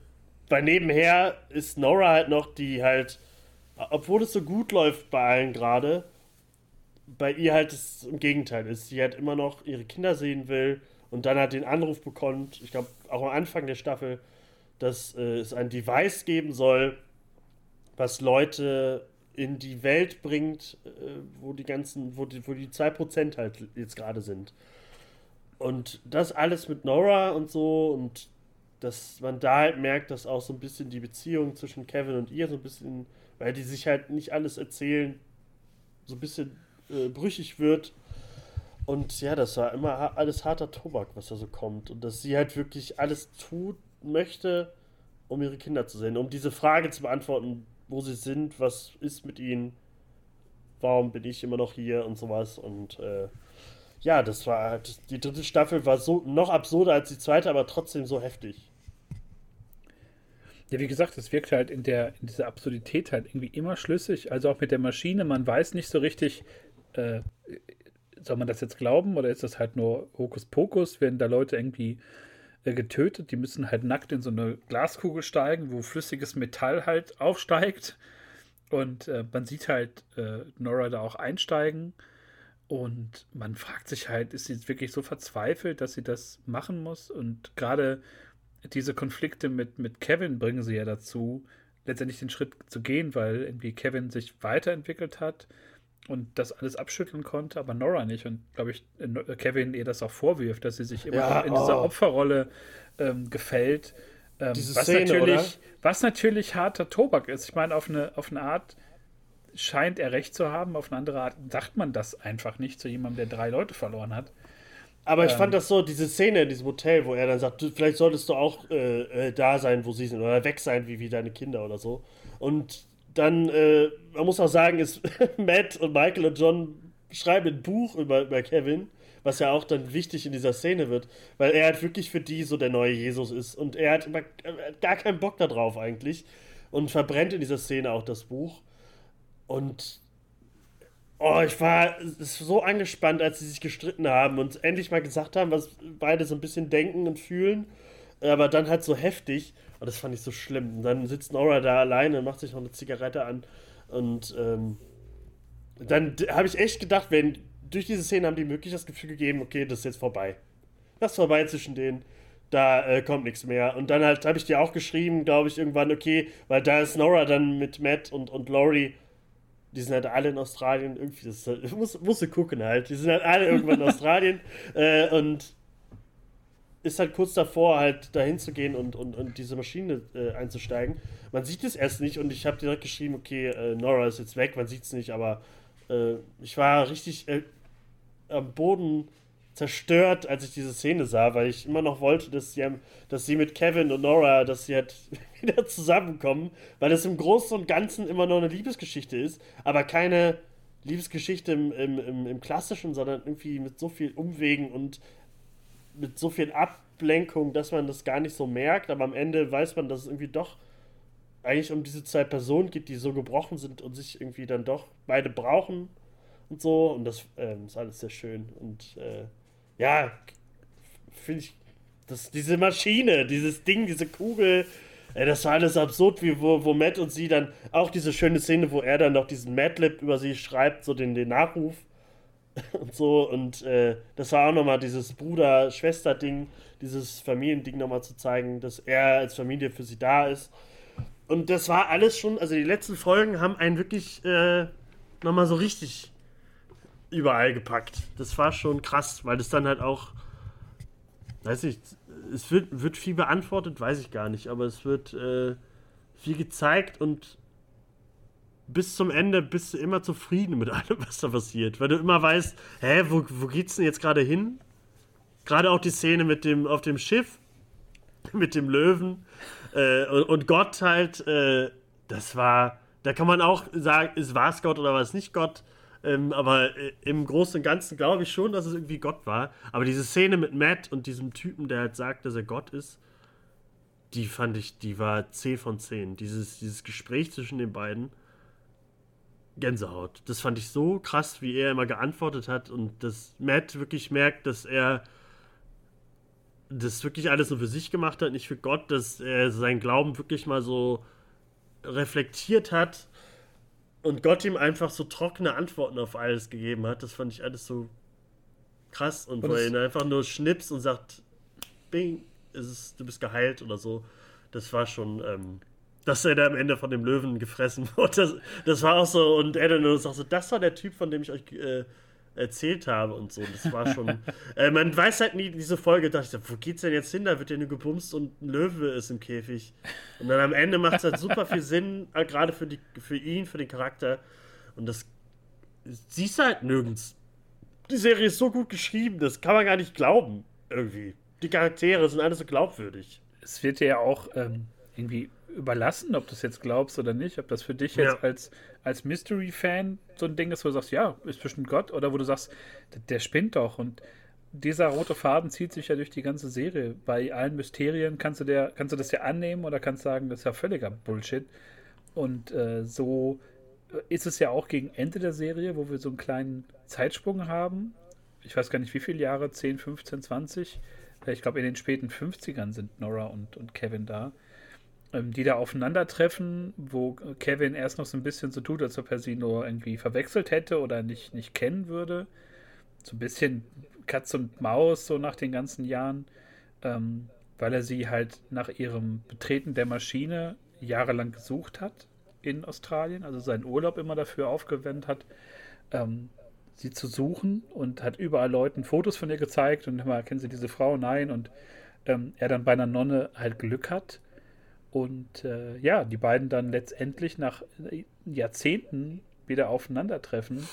Weil nebenher ist Nora halt noch, die halt, obwohl es so gut läuft bei allen gerade, bei ihr halt das im Gegenteil ist. Sie halt immer noch ihre Kinder sehen will und dann halt den Anruf bekommt, ich glaube auch am Anfang der Staffel, dass äh, es ein Device geben soll, was Leute in die Welt bringt, äh, wo die ganzen, wo die, wo die 2% halt jetzt gerade sind. Und das alles mit Nora und so und dass man da halt merkt, dass auch so ein bisschen die Beziehung zwischen Kevin und ihr so ein bisschen, weil die sich halt nicht alles erzählen, so ein bisschen äh, brüchig wird. Und ja, das war immer alles harter Tobak, was da so kommt. Und dass sie halt wirklich alles tun möchte, um ihre Kinder zu sehen. Um diese Frage zu beantworten, wo sie sind, was ist mit ihnen, warum bin ich immer noch hier und sowas. Und äh, ja, das war halt, die dritte Staffel war so noch absurder als die zweite, aber trotzdem so heftig. Ja, wie gesagt, es wirkt halt in der in dieser Absurdität halt irgendwie immer schlüssig. Also auch mit der Maschine, man weiß nicht so richtig, äh, soll man das jetzt glauben oder ist das halt nur Hokuspokus? Werden da Leute irgendwie äh, getötet? Die müssen halt nackt in so eine Glaskugel steigen, wo flüssiges Metall halt aufsteigt. Und äh, man sieht halt äh, Nora da auch einsteigen. Und man fragt sich halt, ist sie wirklich so verzweifelt, dass sie das machen muss? Und gerade diese Konflikte mit, mit Kevin bringen sie ja dazu, letztendlich den Schritt zu gehen, weil irgendwie Kevin sich weiterentwickelt hat und das alles abschütteln konnte, aber Nora nicht. Und glaube ich, äh, Kevin ihr das auch vorwirft, dass sie sich immer ja, in dieser oh. Opferrolle ähm, gefällt. Ähm, was, Szene, natürlich, oder? was natürlich harter Tobak ist. Ich meine, auf eine, auf eine Art scheint er recht zu haben, auf eine andere Art sagt man das einfach nicht zu jemandem, der drei Leute verloren hat. Aber ich ähm, fand das so, diese Szene in diesem Hotel, wo er dann sagt, vielleicht solltest du auch äh, äh, da sein, wo sie sind, oder weg sein, wie, wie deine Kinder oder so. Und dann, äh, man muss auch sagen, ist Matt und Michael und John schreiben ein Buch über, über Kevin, was ja auch dann wichtig in dieser Szene wird, weil er halt wirklich für die so der neue Jesus ist und er hat, immer, gar keinen Bock darauf eigentlich und verbrennt in dieser Szene auch das Buch. Und oh, ich war so angespannt, als sie sich gestritten haben und endlich mal gesagt haben, was beide so ein bisschen denken und fühlen, aber dann halt so heftig. Und das fand ich so schlimm. Und dann sitzt Nora da alleine, macht sich noch eine Zigarette an. Und ähm, dann habe ich echt gedacht, wenn durch diese Szene haben die wirklich das Gefühl gegeben, okay, das ist jetzt vorbei. Das ist vorbei zwischen denen. Da äh, kommt nichts mehr. Und dann halt habe ich dir auch geschrieben, glaube ich, irgendwann, okay, weil da ist Nora dann mit Matt und, und Laurie die sind halt alle in Australien irgendwie, das halt, muss, musst du gucken halt, die sind halt alle irgendwann in Australien äh, und ist halt kurz davor, halt dahin zu gehen und, und, und diese Maschine äh, einzusteigen. Man sieht es erst nicht und ich habe direkt geschrieben, okay, äh, Nora ist jetzt weg, man sieht es nicht, aber äh, ich war richtig äh, am Boden zerstört, als ich diese Szene sah, weil ich immer noch wollte, dass sie, dass sie mit Kevin und Nora, dass sie halt wieder zusammenkommen, weil es im Großen und Ganzen immer noch eine Liebesgeschichte ist, aber keine Liebesgeschichte im, im, im, im Klassischen, sondern irgendwie mit so viel Umwegen und mit so viel Ablenkung, dass man das gar nicht so merkt, aber am Ende weiß man, dass es irgendwie doch eigentlich um diese zwei Personen geht, die so gebrochen sind und sich irgendwie dann doch beide brauchen und so. Und das ähm, ist alles sehr schön. Und äh, ja, finde ich, das, diese Maschine, dieses Ding, diese Kugel, äh, das war alles absurd, wie wo, wo Matt und sie dann auch diese schöne Szene, wo er dann noch diesen Madlib über sie schreibt, so den, den Nachruf und so. Und äh, das war auch nochmal dieses Bruder-Schwester-Ding, dieses Familiending nochmal zu zeigen, dass er als Familie für sie da ist. Und das war alles schon, also die letzten Folgen haben einen wirklich äh, nochmal so richtig überall gepackt. Das war schon krass, weil das dann halt auch, weiß ich, es wird, wird viel beantwortet, weiß ich gar nicht, aber es wird äh, viel gezeigt und bis zum Ende bist du immer zufrieden mit allem, was da passiert. Weil du immer weißt, hä, wo, wo geht's denn jetzt gerade hin? Gerade auch die Szene mit dem, auf dem Schiff, mit dem Löwen äh, und, und, Gott halt, äh, das war, da kann man auch sagen, ist war es Gott oder war es nicht Gott? Ähm, aber äh, im Großen und Ganzen glaube ich schon, dass es irgendwie Gott war. Aber diese Szene mit Matt und diesem Typen, der halt sagt, dass er Gott ist, die fand ich, die war 10 von 10. Dieses, dieses Gespräch zwischen den beiden, Gänsehaut. Das fand ich so krass, wie er immer geantwortet hat und dass Matt wirklich merkt, dass er das wirklich alles nur für sich gemacht hat, nicht für Gott, dass er seinen Glauben wirklich mal so reflektiert hat und Gott ihm einfach so trockene Antworten auf alles gegeben hat. Das fand ich alles so krass und, und wo er ihn einfach nur schnips und sagt, Bing, ist du bist geheilt oder so. Das war schon ähm, dass er da am Ende von dem Löwen gefressen wurde. Das, das war auch so, und er dann sagt so, das war der Typ, von dem ich euch äh, erzählt habe und so. Das war schon. äh, man weiß halt nie, diese Folge, dachte ich, wo geht's denn jetzt hin? Da wird ja nur gebumst und ein Löwe ist im Käfig. Und dann am Ende macht es halt super viel Sinn, äh, gerade für, für ihn, für den Charakter. Und das siehst du halt nirgends. Die Serie ist so gut geschrieben, das kann man gar nicht glauben, irgendwie. Die Charaktere sind alle so glaubwürdig. Es wird ja auch ähm, irgendwie überlassen, ob du es jetzt glaubst oder nicht, ob das für dich jetzt ja. als, als Mystery-Fan so ein Ding ist, wo du sagst, ja, ist bestimmt Gott, oder wo du sagst, der, der spinnt doch und dieser rote Faden zieht sich ja durch die ganze Serie. Bei allen Mysterien kannst du, der, kannst du das ja annehmen oder kannst sagen, das ist ja völliger Bullshit. Und äh, so ist es ja auch gegen Ende der Serie, wo wir so einen kleinen Zeitsprung haben. Ich weiß gar nicht, wie viele Jahre, 10, 15, 20. Ich glaube, in den späten 50ern sind Nora und, und Kevin da die da aufeinandertreffen, wo Kevin erst noch so ein bisschen so tut, als ob er sie nur irgendwie verwechselt hätte oder nicht, nicht kennen würde. So ein bisschen Katz und Maus, so nach den ganzen Jahren, ähm, weil er sie halt nach ihrem Betreten der Maschine jahrelang gesucht hat in Australien, also seinen Urlaub immer dafür aufgewendet hat, ähm, sie zu suchen und hat überall Leuten Fotos von ihr gezeigt und immer, kennen Sie diese Frau? Nein. Und ähm, er dann bei einer Nonne halt Glück hat und äh, ja, die beiden dann letztendlich nach Jahrzehnten wieder aufeinandertreffen.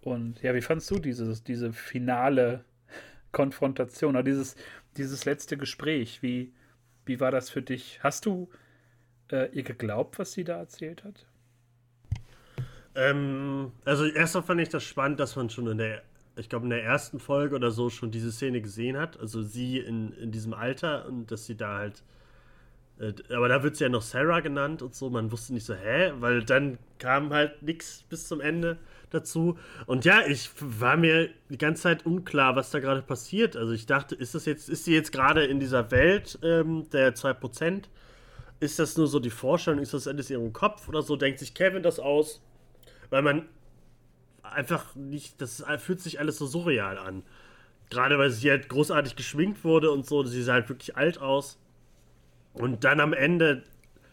Und ja, wie fandst du dieses, diese finale Konfrontation oder dieses, dieses letzte Gespräch? Wie, wie war das für dich? Hast du äh, ihr geglaubt, was sie da erzählt hat? Ähm, also erstmal fand ich das spannend, dass man schon in der, ich glaube in der ersten Folge oder so schon diese Szene gesehen hat. Also sie in, in diesem Alter und dass sie da halt äh, aber da wird sie ja noch Sarah genannt und so. Man wusste nicht so, hä? Weil dann kam halt nichts bis zum Ende dazu. Und ja, ich war mir die ganze Zeit unklar, was da gerade passiert. Also ich dachte, ist das jetzt, ist sie jetzt gerade in dieser Welt ähm, der 2%? Ist das nur so die Vorstellung? Ist das alles in ihrem Kopf oder so? Denkt sich Kevin das aus? Weil man einfach nicht, das fühlt sich alles so surreal an. Gerade weil sie halt großartig geschminkt wurde und so, sie sah halt wirklich alt aus. Und dann am Ende,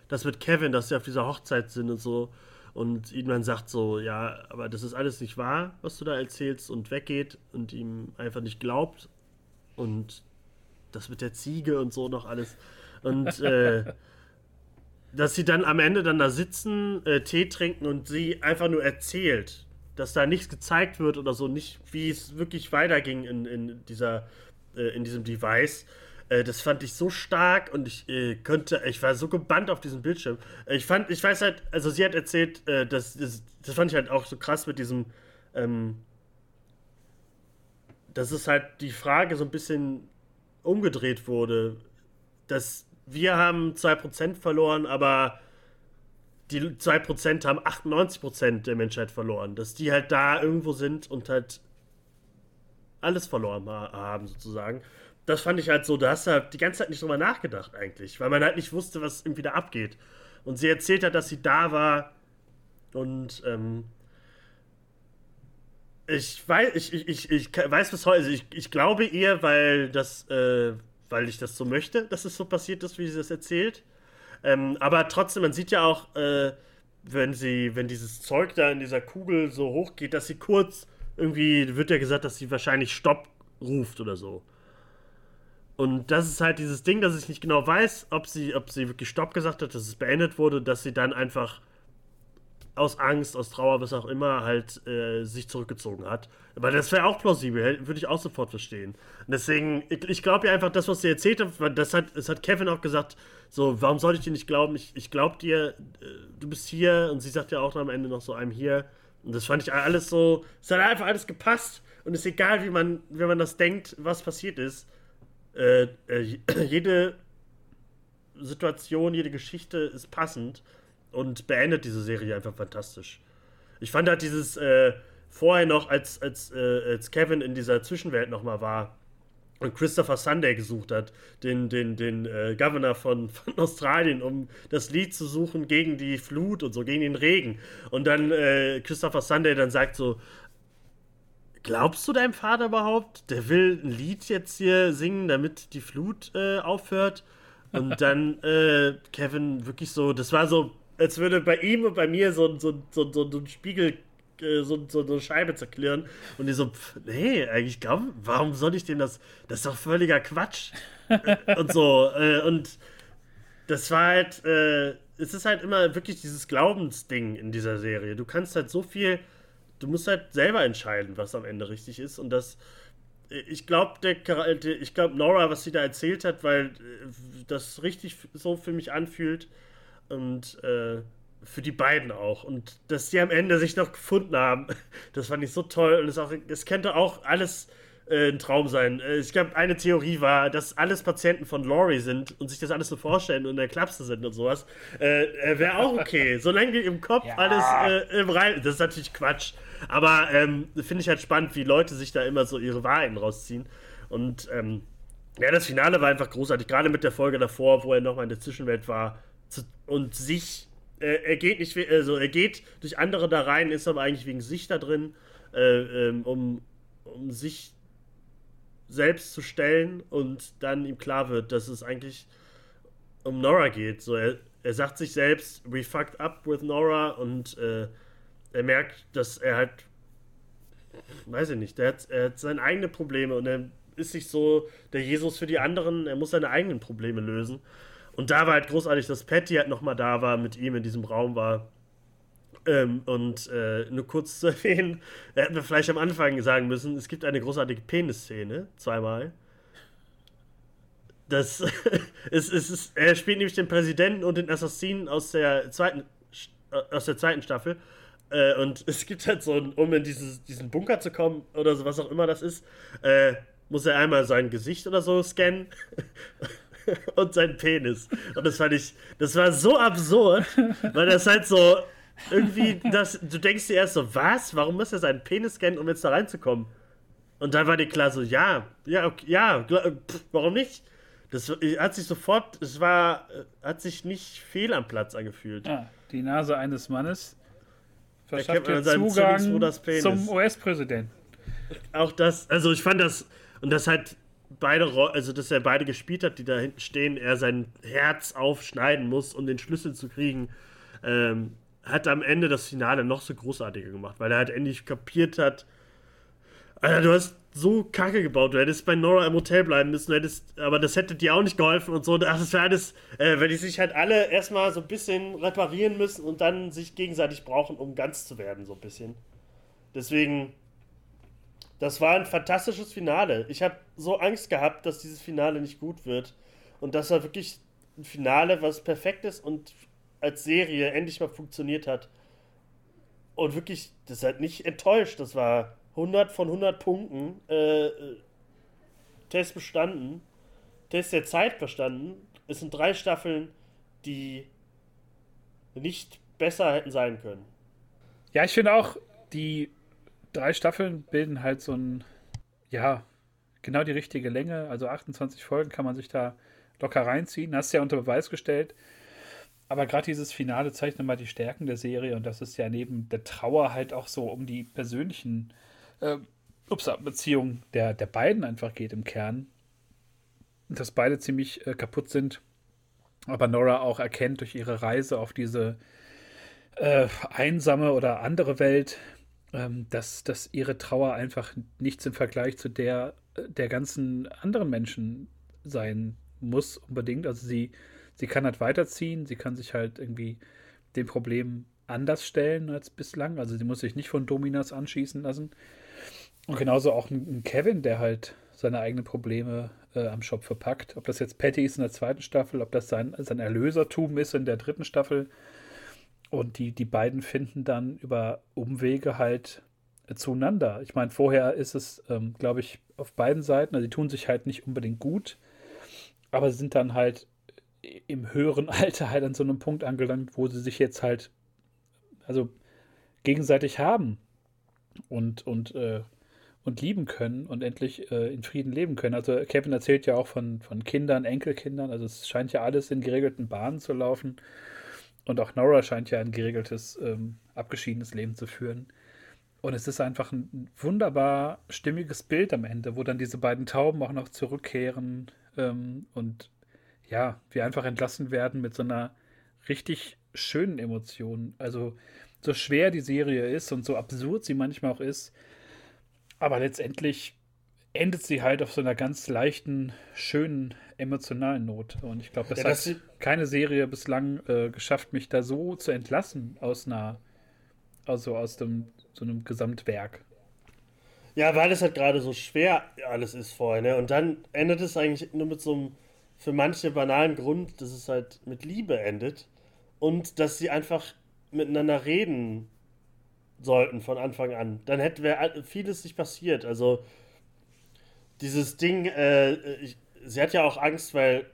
das mit Kevin, dass sie auf dieser Hochzeit sind und so. Und ihm dann sagt so, ja, aber das ist alles nicht wahr, was du da erzählst und weggeht und ihm einfach nicht glaubt. Und das mit der Ziege und so noch alles. Und äh, dass sie dann am Ende dann da sitzen, äh, Tee trinken und sie einfach nur erzählt, dass da nichts gezeigt wird oder so, nicht wie es wirklich weiterging in, in, dieser, äh, in diesem Device. Äh, das fand ich so stark und ich äh, könnte, ich war so gebannt auf diesem Bildschirm. Äh, ich fand, ich weiß halt, also sie hat erzählt, äh, dass, das, das fand ich halt auch so krass mit diesem, ähm, dass es halt die Frage so ein bisschen umgedreht wurde, dass wir haben 2% verloren, aber die 2% haben 98% der Menschheit verloren. Dass die halt da irgendwo sind und halt alles verloren haben, sozusagen. Das fand ich halt so, da hast du halt die ganze Zeit nicht drüber nachgedacht, eigentlich, weil man halt nicht wusste, was irgendwie da abgeht. Und sie erzählt hat, dass sie da war und ähm, ich weiß, ich, ich, ich, ich weiß bis heute, also ich, ich glaube ihr, weil das, äh, weil ich das so möchte, dass es so passiert ist, wie sie das erzählt. Ähm, aber trotzdem, man sieht ja auch, äh, wenn sie, wenn dieses Zeug da in dieser Kugel so hoch geht, dass sie kurz irgendwie, wird ja gesagt, dass sie wahrscheinlich Stopp ruft oder so. Und das ist halt dieses Ding, dass ich nicht genau weiß, ob sie, ob sie wirklich Stopp gesagt hat, dass es beendet wurde, dass sie dann einfach aus Angst, aus Trauer, was auch immer, halt äh, sich zurückgezogen hat. Aber das wäre auch plausibel, würde ich auch sofort verstehen. Und deswegen, ich, ich glaube ja einfach, das, was sie erzählt hat, das hat, das hat Kevin auch gesagt, so, warum sollte ich dir nicht glauben? Ich, ich glaube dir, äh, du bist hier. Und sie sagt ja auch am Ende noch so, einem hier. Und das fand ich alles so, es hat einfach alles gepasst. Und es ist egal, wie man, wenn man das denkt, was passiert ist. Äh, äh, jede Situation, jede Geschichte ist passend und beendet diese Serie einfach fantastisch. Ich fand halt dieses äh, vorher noch, als, als, äh, als Kevin in dieser Zwischenwelt nochmal war und Christopher Sunday gesucht hat, den, den, den äh, Governor von, von Australien, um das Lied zu suchen gegen die Flut und so, gegen den Regen. Und dann Christopher Sunday dann sagt so, glaubst du deinem Vater überhaupt? Der will ein Lied jetzt hier singen, damit die Flut äh, aufhört? Und dann äh, Kevin wirklich so, das war so als würde bei ihm und bei mir so, so, so, so, ein Spiegel, äh, so, so eine Scheibe zerklirren. Und die so, pff, nee, eigentlich glaube, warum soll ich dem das? Das ist doch völliger Quatsch. und so. Äh, und das war halt, äh, es ist halt immer wirklich dieses Glaubensding in dieser Serie. Du kannst halt so viel, du musst halt selber entscheiden, was am Ende richtig ist. Und das, ich glaube, ich glaube, Nora, was sie da erzählt hat, weil das richtig so für mich anfühlt, und äh, für die beiden auch. Und dass die am Ende sich noch gefunden haben, das fand ich so toll. Und es, auch, es könnte auch alles äh, ein Traum sein. Äh, ich glaube, eine Theorie war, dass alles Patienten von Laurie sind und sich das alles so vorstellen und in der Klapse sind und sowas. Äh, äh Wäre auch okay. Solange im Kopf ja. alles äh, im Rein. Das ist natürlich Quatsch. Aber ähm, finde ich halt spannend, wie Leute sich da immer so ihre Wahrheiten rausziehen. Und ähm, ja, das Finale war einfach großartig. Gerade mit der Folge davor, wo er nochmal in der Zwischenwelt war zu, und sich, er geht nicht, also er geht durch andere da rein, ist aber eigentlich wegen sich da drin, äh, ähm, um, um sich selbst zu stellen und dann ihm klar wird, dass es eigentlich um Nora geht. So, er, er sagt sich selbst, we fucked up with Nora und äh, er merkt, dass er halt, weiß ich nicht, er hat, er hat seine eigenen Probleme und er ist sich so der Jesus für die anderen, er muss seine eigenen Probleme lösen. Und da war halt großartig, dass Patty halt nochmal da war, mit ihm in diesem Raum war. Ähm, und äh, nur kurz zu erwähnen, hätten wir vielleicht am Anfang sagen müssen, es gibt eine großartige Penis-Szene, zweimal. Das ist, ist, ist, er spielt nämlich den Präsidenten und den Assassinen aus der zweiten, äh, aus der zweiten Staffel. Äh, und es gibt halt so, um in dieses, diesen Bunker zu kommen oder so, was auch immer das ist, äh, muss er einmal sein Gesicht oder so scannen. und sein Penis. Und das fand ich, das war so absurd, weil das halt so irgendwie, das, du denkst dir erst so, was? Warum muss er seinen Penis scannen, um jetzt da reinzukommen? Und dann war dir klar so, ja, ja, okay, ja, pff, warum nicht? Das hat sich sofort, es war, hat sich nicht fehl am Platz angefühlt. Ja, die Nase eines Mannes verschafft dir Zugang zum US-Präsidenten. Auch das, also ich fand das, und das halt beide, also dass er beide gespielt hat, die da hinten stehen, er sein Herz aufschneiden muss, um den Schlüssel zu kriegen, ähm, hat am Ende das Finale noch so großartiger gemacht, weil er halt endlich kapiert hat, Alter, du hast so kacke gebaut, du hättest bei Nora im Hotel bleiben müssen, hättest, aber das hätte dir auch nicht geholfen und so. Ach, das wäre alles, äh, wenn die sich halt alle erstmal so ein bisschen reparieren müssen und dann sich gegenseitig brauchen, um ganz zu werden, so ein bisschen. Deswegen, das war ein fantastisches Finale. Ich habe so Angst gehabt, dass dieses Finale nicht gut wird. Und das war wirklich ein Finale, was perfekt ist und als Serie endlich mal funktioniert hat. Und wirklich, das hat nicht enttäuscht. Das war 100 von 100 Punkten. Äh, Test bestanden. Test der Zeit bestanden. Es sind drei Staffeln, die nicht besser hätten sein können. Ja, ich finde auch, die drei Staffeln bilden halt so ein, ja, genau die richtige Länge. Also 28 Folgen kann man sich da locker reinziehen. Hast ja unter Beweis gestellt. Aber gerade dieses Finale zeigt nochmal die Stärken der Serie und das ist ja neben der Trauer halt auch so um die persönlichen äh, ups, Beziehungen der, der beiden einfach geht im Kern. Dass beide ziemlich äh, kaputt sind. Aber Nora auch erkennt durch ihre Reise auf diese äh, einsame oder andere Welt, ähm, dass, dass ihre Trauer einfach nichts im Vergleich zu der äh, der ganzen anderen Menschen sein muss unbedingt. Also sie, sie kann halt weiterziehen, sie kann sich halt irgendwie den Problemen anders stellen als bislang. Also sie muss sich nicht von Dominas anschießen lassen. Und genauso auch ein Kevin, der halt seine eigenen Probleme äh, am Shop verpackt. Ob das jetzt Patty ist in der zweiten Staffel, ob das sein, sein Erlösertum ist in der dritten Staffel. Und die, die beiden finden dann über Umwege halt äh, zueinander. Ich meine, vorher ist es, ähm, glaube ich, auf beiden Seiten, also die tun sich halt nicht unbedingt gut aber sind dann halt im höheren Alter halt an so einem Punkt angelangt, wo sie sich jetzt halt also gegenseitig haben und und äh, und lieben können und endlich äh, in Frieden leben können. Also Kevin erzählt ja auch von, von Kindern, Enkelkindern, also es scheint ja alles in geregelten Bahnen zu laufen. Und auch Nora scheint ja ein geregeltes, ähm, abgeschiedenes Leben zu führen. Und es ist einfach ein wunderbar stimmiges Bild am Ende, wo dann diese beiden Tauben auch noch zurückkehren ähm, und ja, wir einfach entlassen werden mit so einer richtig schönen Emotion. Also so schwer die Serie ist und so absurd sie manchmal auch ist, aber letztendlich endet sie halt auf so einer ganz leichten, schönen, emotionalen Note. Und ich glaube, das, ja, das hat keine Serie bislang äh, geschafft, mich da so zu entlassen aus einer, also aus dem, so einem Gesamtwerk. Ja, weil es halt gerade so schwer alles ist vorher, ne? Und dann endet es eigentlich nur mit so einem für manche banalen Grund, dass es halt mit Liebe endet und dass sie einfach miteinander reden sollten von Anfang an. Dann hätte wär vieles nicht passiert. Also dieses Ding, äh, ich, sie hat ja auch Angst, weil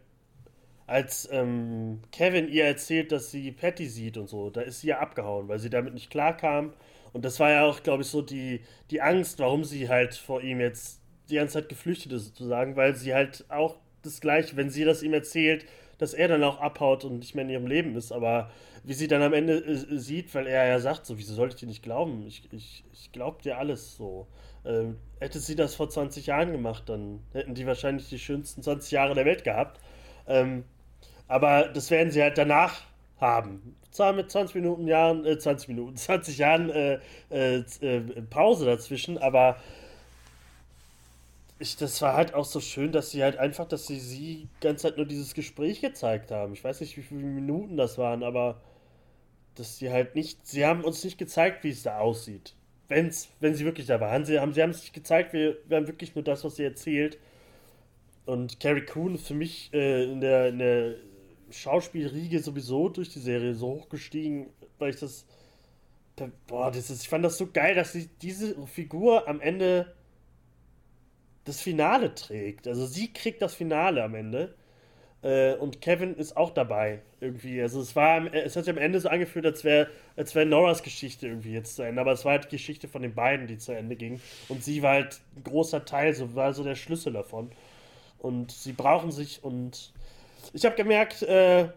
als ähm, Kevin ihr erzählt, dass sie Patty sieht und so, da ist sie ja abgehauen, weil sie damit nicht klarkam und das war ja auch, glaube ich, so die, die Angst, warum sie halt vor ihm jetzt die ganze Zeit geflüchtet ist, sozusagen, weil sie halt auch das Gleiche, wenn sie das ihm erzählt, dass er dann auch abhaut und nicht mehr in ihrem Leben ist. Aber wie sie dann am Ende äh, sieht, weil er ja sagt, so, wieso sollte ich dir nicht glauben? Ich, ich, ich glaub dir alles so. Ähm, hätte sie das vor 20 Jahren gemacht, dann hätten die wahrscheinlich die schönsten 20 Jahre der Welt gehabt. Ähm, aber das werden sie halt danach haben. Zwar mit 20 Minuten Jahren, äh, 20 Minuten, 20 Jahren äh, äh, äh, Pause dazwischen, aber ich, das war halt auch so schön, dass sie halt einfach, dass sie sie ganze Zeit nur dieses Gespräch gezeigt haben. Ich weiß nicht, wie viele Minuten das waren, aber dass sie halt nicht, sie haben uns nicht gezeigt, wie es da aussieht. Wenn's, wenn sie wirklich da waren. Sie haben, sie haben es nicht gezeigt, wir, wir haben wirklich nur das, was sie erzählt. Und Carrie Coon für mich äh, in, der, in der Schauspielriege sowieso durch die Serie so hochgestiegen, weil ich das. Boah, das ist, ich fand das so geil, dass sie diese Figur am Ende das Finale trägt. Also sie kriegt das Finale am Ende. Äh, und Kevin ist auch dabei irgendwie. Also es war, es hat sich am Ende so angefühlt, als wäre als wär Noras Geschichte irgendwie jetzt zu Ende. Aber es war halt die Geschichte von den beiden, die zu Ende ging. Und sie war halt ein großer Teil, so war so der Schlüssel davon. Und sie brauchen sich und ich habe gemerkt, äh,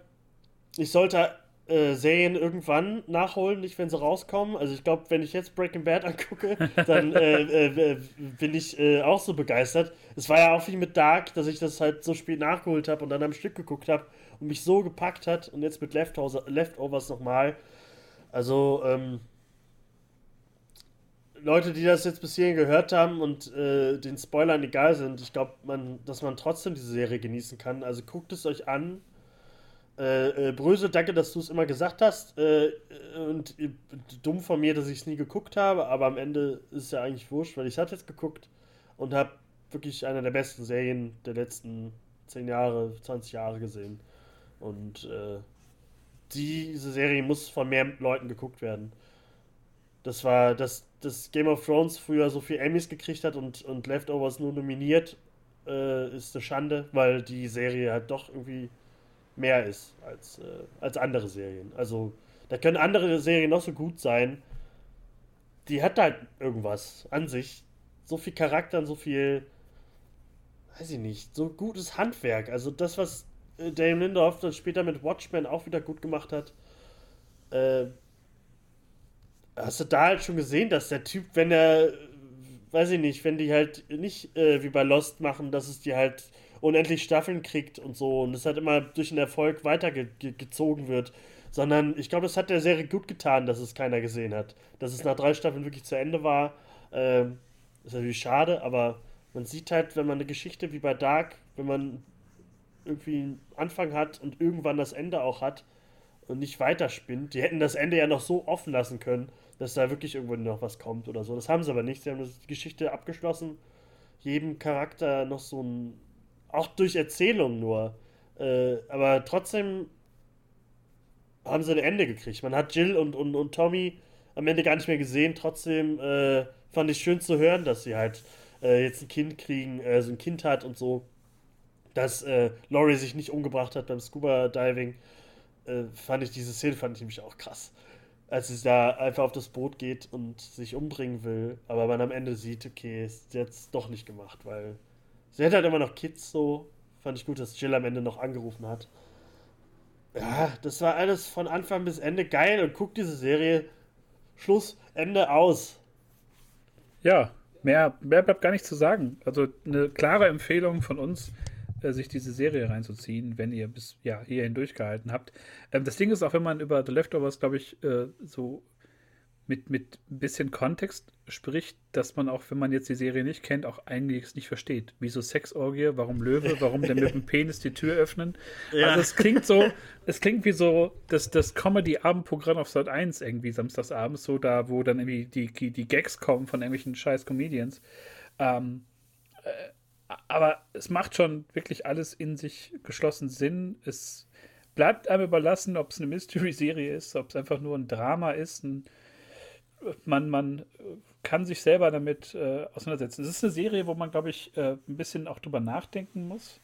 ich sollte äh, Serien irgendwann nachholen, nicht wenn sie rauskommen. Also ich glaube, wenn ich jetzt Breaking Bad angucke, dann äh, äh, äh, bin ich äh, auch so begeistert. Es war ja auch wie mit Dark, dass ich das halt so spät nachgeholt habe und dann am Stück geguckt habe und mich so gepackt hat und jetzt mit Leftovers, nochmal. Also, ähm, Leute, die das jetzt bis hierhin gehört haben und äh, den Spoilern egal sind, ich glaube, man, dass man trotzdem diese Serie genießen kann. Also guckt es euch an. Äh, äh, Bröse, danke, dass du es immer gesagt hast. Äh, und äh, dumm von mir, dass ich es nie geguckt habe, aber am Ende ist es ja eigentlich wurscht, weil ich es jetzt geguckt und habe wirklich eine der besten Serien der letzten 10 Jahre, 20 Jahre gesehen. Und äh, diese Serie muss von mehr Leuten geguckt werden. Das war, dass, dass Game of Thrones früher so viel Emmys gekriegt hat und, und Leftovers nur nominiert, äh, ist eine Schande, weil die Serie halt doch irgendwie mehr ist als, äh, als andere Serien. Also, da können andere Serien noch so gut sein. Die hat halt irgendwas an sich. So viel Charakter und so viel, weiß ich nicht, so gutes Handwerk. Also das, was äh, Dame Lindelof dann später mit Watchmen auch wieder gut gemacht hat. Äh, hast du da halt schon gesehen, dass der Typ, wenn er, weiß ich nicht, wenn die halt nicht äh, wie bei Lost machen, dass es die halt unendlich Staffeln kriegt und so und es halt immer durch den Erfolg weitergezogen wird. Sondern ich glaube, das hat der Serie gut getan, dass es keiner gesehen hat. Dass es nach drei Staffeln wirklich zu Ende war. Ähm, ist natürlich schade, aber man sieht halt, wenn man eine Geschichte wie bei Dark, wenn man irgendwie einen Anfang hat und irgendwann das Ende auch hat und nicht weiterspinnt. Die hätten das Ende ja noch so offen lassen können, dass da wirklich irgendwo noch was kommt oder so. Das haben sie aber nicht. Sie haben die Geschichte abgeschlossen, jedem Charakter noch so ein auch durch Erzählung nur. Äh, aber trotzdem haben sie ein Ende gekriegt. Man hat Jill und, und, und Tommy am Ende gar nicht mehr gesehen. Trotzdem äh, fand ich schön zu hören, dass sie halt äh, jetzt ein Kind kriegen, äh, so ein Kind hat und so. Dass äh, Laurie sich nicht umgebracht hat beim Scuba Diving. Äh, fand ich diese Szene fand ich nämlich auch krass. Als sie da einfach auf das Boot geht und sich umbringen will, aber man am Ende sieht, okay, ist jetzt doch nicht gemacht, weil Sie hat halt immer noch Kids so. Fand ich gut, dass Jill am Ende noch angerufen hat. Ja, das war alles von Anfang bis Ende geil und guck diese Serie. Schluss, Ende aus. Ja, mehr, mehr bleibt gar nicht zu sagen. Also eine klare Empfehlung von uns, äh, sich diese Serie reinzuziehen, wenn ihr bis ja, hierhin durchgehalten habt. Ähm, das Ding ist auch, wenn man über The Leftovers, glaube ich, äh, so mit, mit ein bisschen Kontext spricht, dass man auch, wenn man jetzt die Serie nicht kennt, auch einiges nicht versteht. Wieso Sexorgie, warum Löwe, warum der mit dem Penis die Tür öffnen. Ja. Also es klingt so, es klingt wie so das, das Comedy-Abendprogramm auf Sat 1 irgendwie samstagsabends, so da, wo dann irgendwie die, die, die Gags kommen von irgendwelchen scheiß Comedians. Ähm, äh, aber es macht schon wirklich alles in sich geschlossen Sinn. Es bleibt einem überlassen, ob es eine Mystery-Serie ist, ob es einfach nur ein Drama ist, ein man, man kann sich selber damit äh, auseinandersetzen. Es ist eine Serie, wo man, glaube ich, äh, ein bisschen auch drüber nachdenken muss.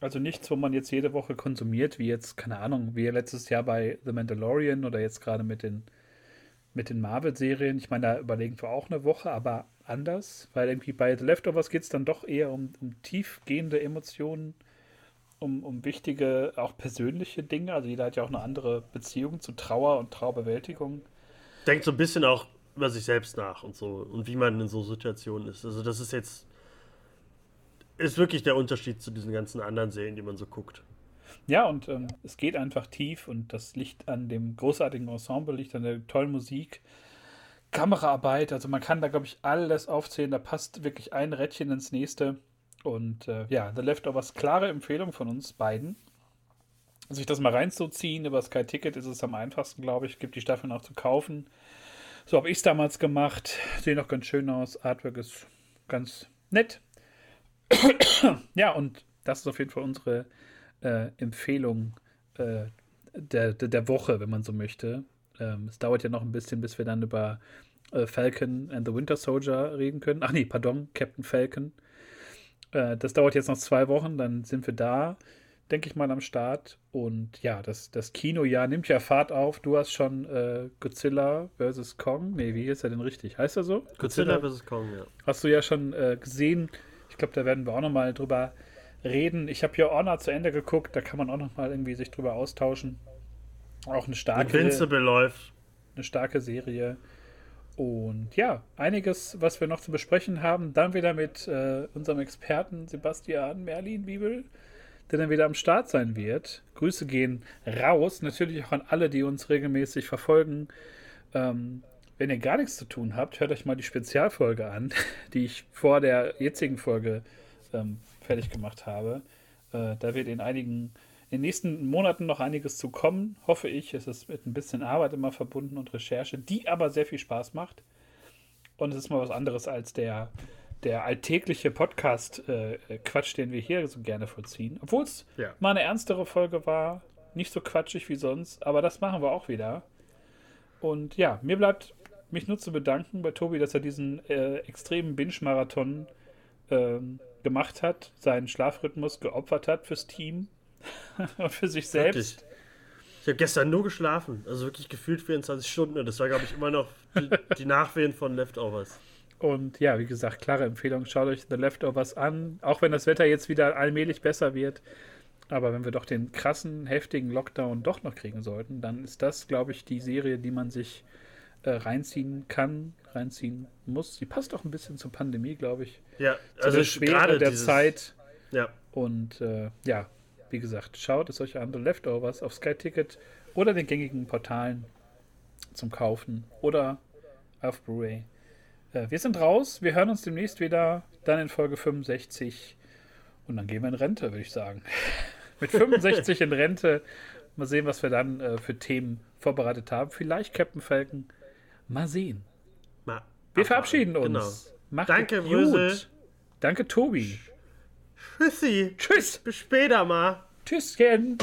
Also nichts, wo man jetzt jede Woche konsumiert, wie jetzt, keine Ahnung, wie letztes Jahr bei The Mandalorian oder jetzt gerade mit den, mit den Marvel-Serien. Ich meine, da überlegen wir auch eine Woche, aber anders, weil irgendwie bei The Leftovers geht es dann doch eher um, um tiefgehende Emotionen, um, um wichtige, auch persönliche Dinge. Also jeder hat ja auch eine andere Beziehung zu Trauer und Trauerbewältigung denkt so ein bisschen auch über sich selbst nach und so und wie man in so Situationen ist. Also das ist jetzt ist wirklich der Unterschied zu diesen ganzen anderen Serien, die man so guckt. Ja, und ähm, es geht einfach tief und das liegt an dem großartigen Ensemble, liegt an der tollen Musik, Kameraarbeit. Also man kann da, glaube ich, alles aufzählen. Da passt wirklich ein Rädchen ins nächste. Und äh, ja, The Leftovers, klare Empfehlung von uns beiden sich das mal reinzuziehen. Über Sky Ticket ist es am einfachsten, glaube ich. Gibt die Staffeln auch zu kaufen. So habe ich es damals gemacht. Sehen auch ganz schön aus. Artwork ist ganz nett. ja, und das ist auf jeden Fall unsere äh, Empfehlung äh, der, der, der, Woche, wenn man so möchte. Ähm, es dauert ja noch ein bisschen, bis wir dann über äh, Falcon and the Winter Soldier reden können. Ach nee, pardon, Captain Falcon. Äh, das dauert jetzt noch zwei Wochen, dann sind wir da denke ich mal, am Start. Und ja, das, das Kinojahr nimmt ja Fahrt auf. Du hast schon äh, Godzilla vs. Kong. Nee, wie ist er denn richtig? Heißt er so? Godzilla, Godzilla vs. Kong, ja. Hast du ja schon äh, gesehen. Ich glaube, da werden wir auch nochmal drüber reden. Ich habe ja Honor zu Ende geguckt. Da kann man auch nochmal irgendwie sich drüber austauschen. Auch eine starke. Invincible läuft. Eine starke Serie. Und ja, einiges, was wir noch zu besprechen haben. Dann wieder mit äh, unserem Experten Sebastian Merlin Bibel der dann wieder am Start sein wird. Grüße gehen raus, natürlich auch an alle, die uns regelmäßig verfolgen. Ähm, wenn ihr gar nichts zu tun habt, hört euch mal die Spezialfolge an, die ich vor der jetzigen Folge ähm, fertig gemacht habe. Äh, da wird in einigen in den nächsten Monaten noch einiges zu kommen, hoffe ich. Es ist mit ein bisschen Arbeit immer verbunden und Recherche, die aber sehr viel Spaß macht. Und es ist mal was anderes als der, der alltägliche Podcast-Quatsch, den wir hier so gerne vollziehen. Obwohl es Ja. mal eine ernstere Folge war, nicht so quatschig wie sonst, aber das machen wir auch wieder. Und ja, mir bleibt mich nur zu bedanken bei Tobi, dass er diesen äh, extremen Binge-Marathon ähm, gemacht hat, seinen Schlafrhythmus geopfert hat fürs Team und für sich selbst. Wirklich. Ich habe gestern nur geschlafen. Also wirklich gefühlt 24 Stunden. Und das war, glaube ich, immer noch die, die Nachwehen von Leftovers. Und ja, wie gesagt, klare Empfehlung, schaut euch The Leftovers an, auch wenn das Wetter jetzt wieder allmählich besser wird. Aber wenn wir doch den krassen, heftigen Lockdown doch noch kriegen sollten, dann ist das, glaube ich, die Serie, die man sich äh, reinziehen kann, reinziehen muss. Die passt auch ein bisschen zur Pandemie, glaube ich. Ja, Zu also gerade der dieses- Zeit. Ja, Und äh, ja, wie gesagt, schaut es euch an, The Leftovers auf Sky Ticket oder den gängigen Portalen zum Kaufen oder auf Blu-ray. Äh, wir sind raus, wir hören uns demnächst wieder, dann in Folge 65 und dann gehen wir in Rente, würde ich sagen. Mit 65 in Rente. Mal sehen, was wir dann äh, für Themen vorbereitet haben. Vielleicht Captain Falcon. Mal sehen. mal Wir verabschieden uns. Genau. Macht Danke, Brösel. Danke, Tobi. Tschüssi. Tschüss. Bis später mal. Tschüsschen.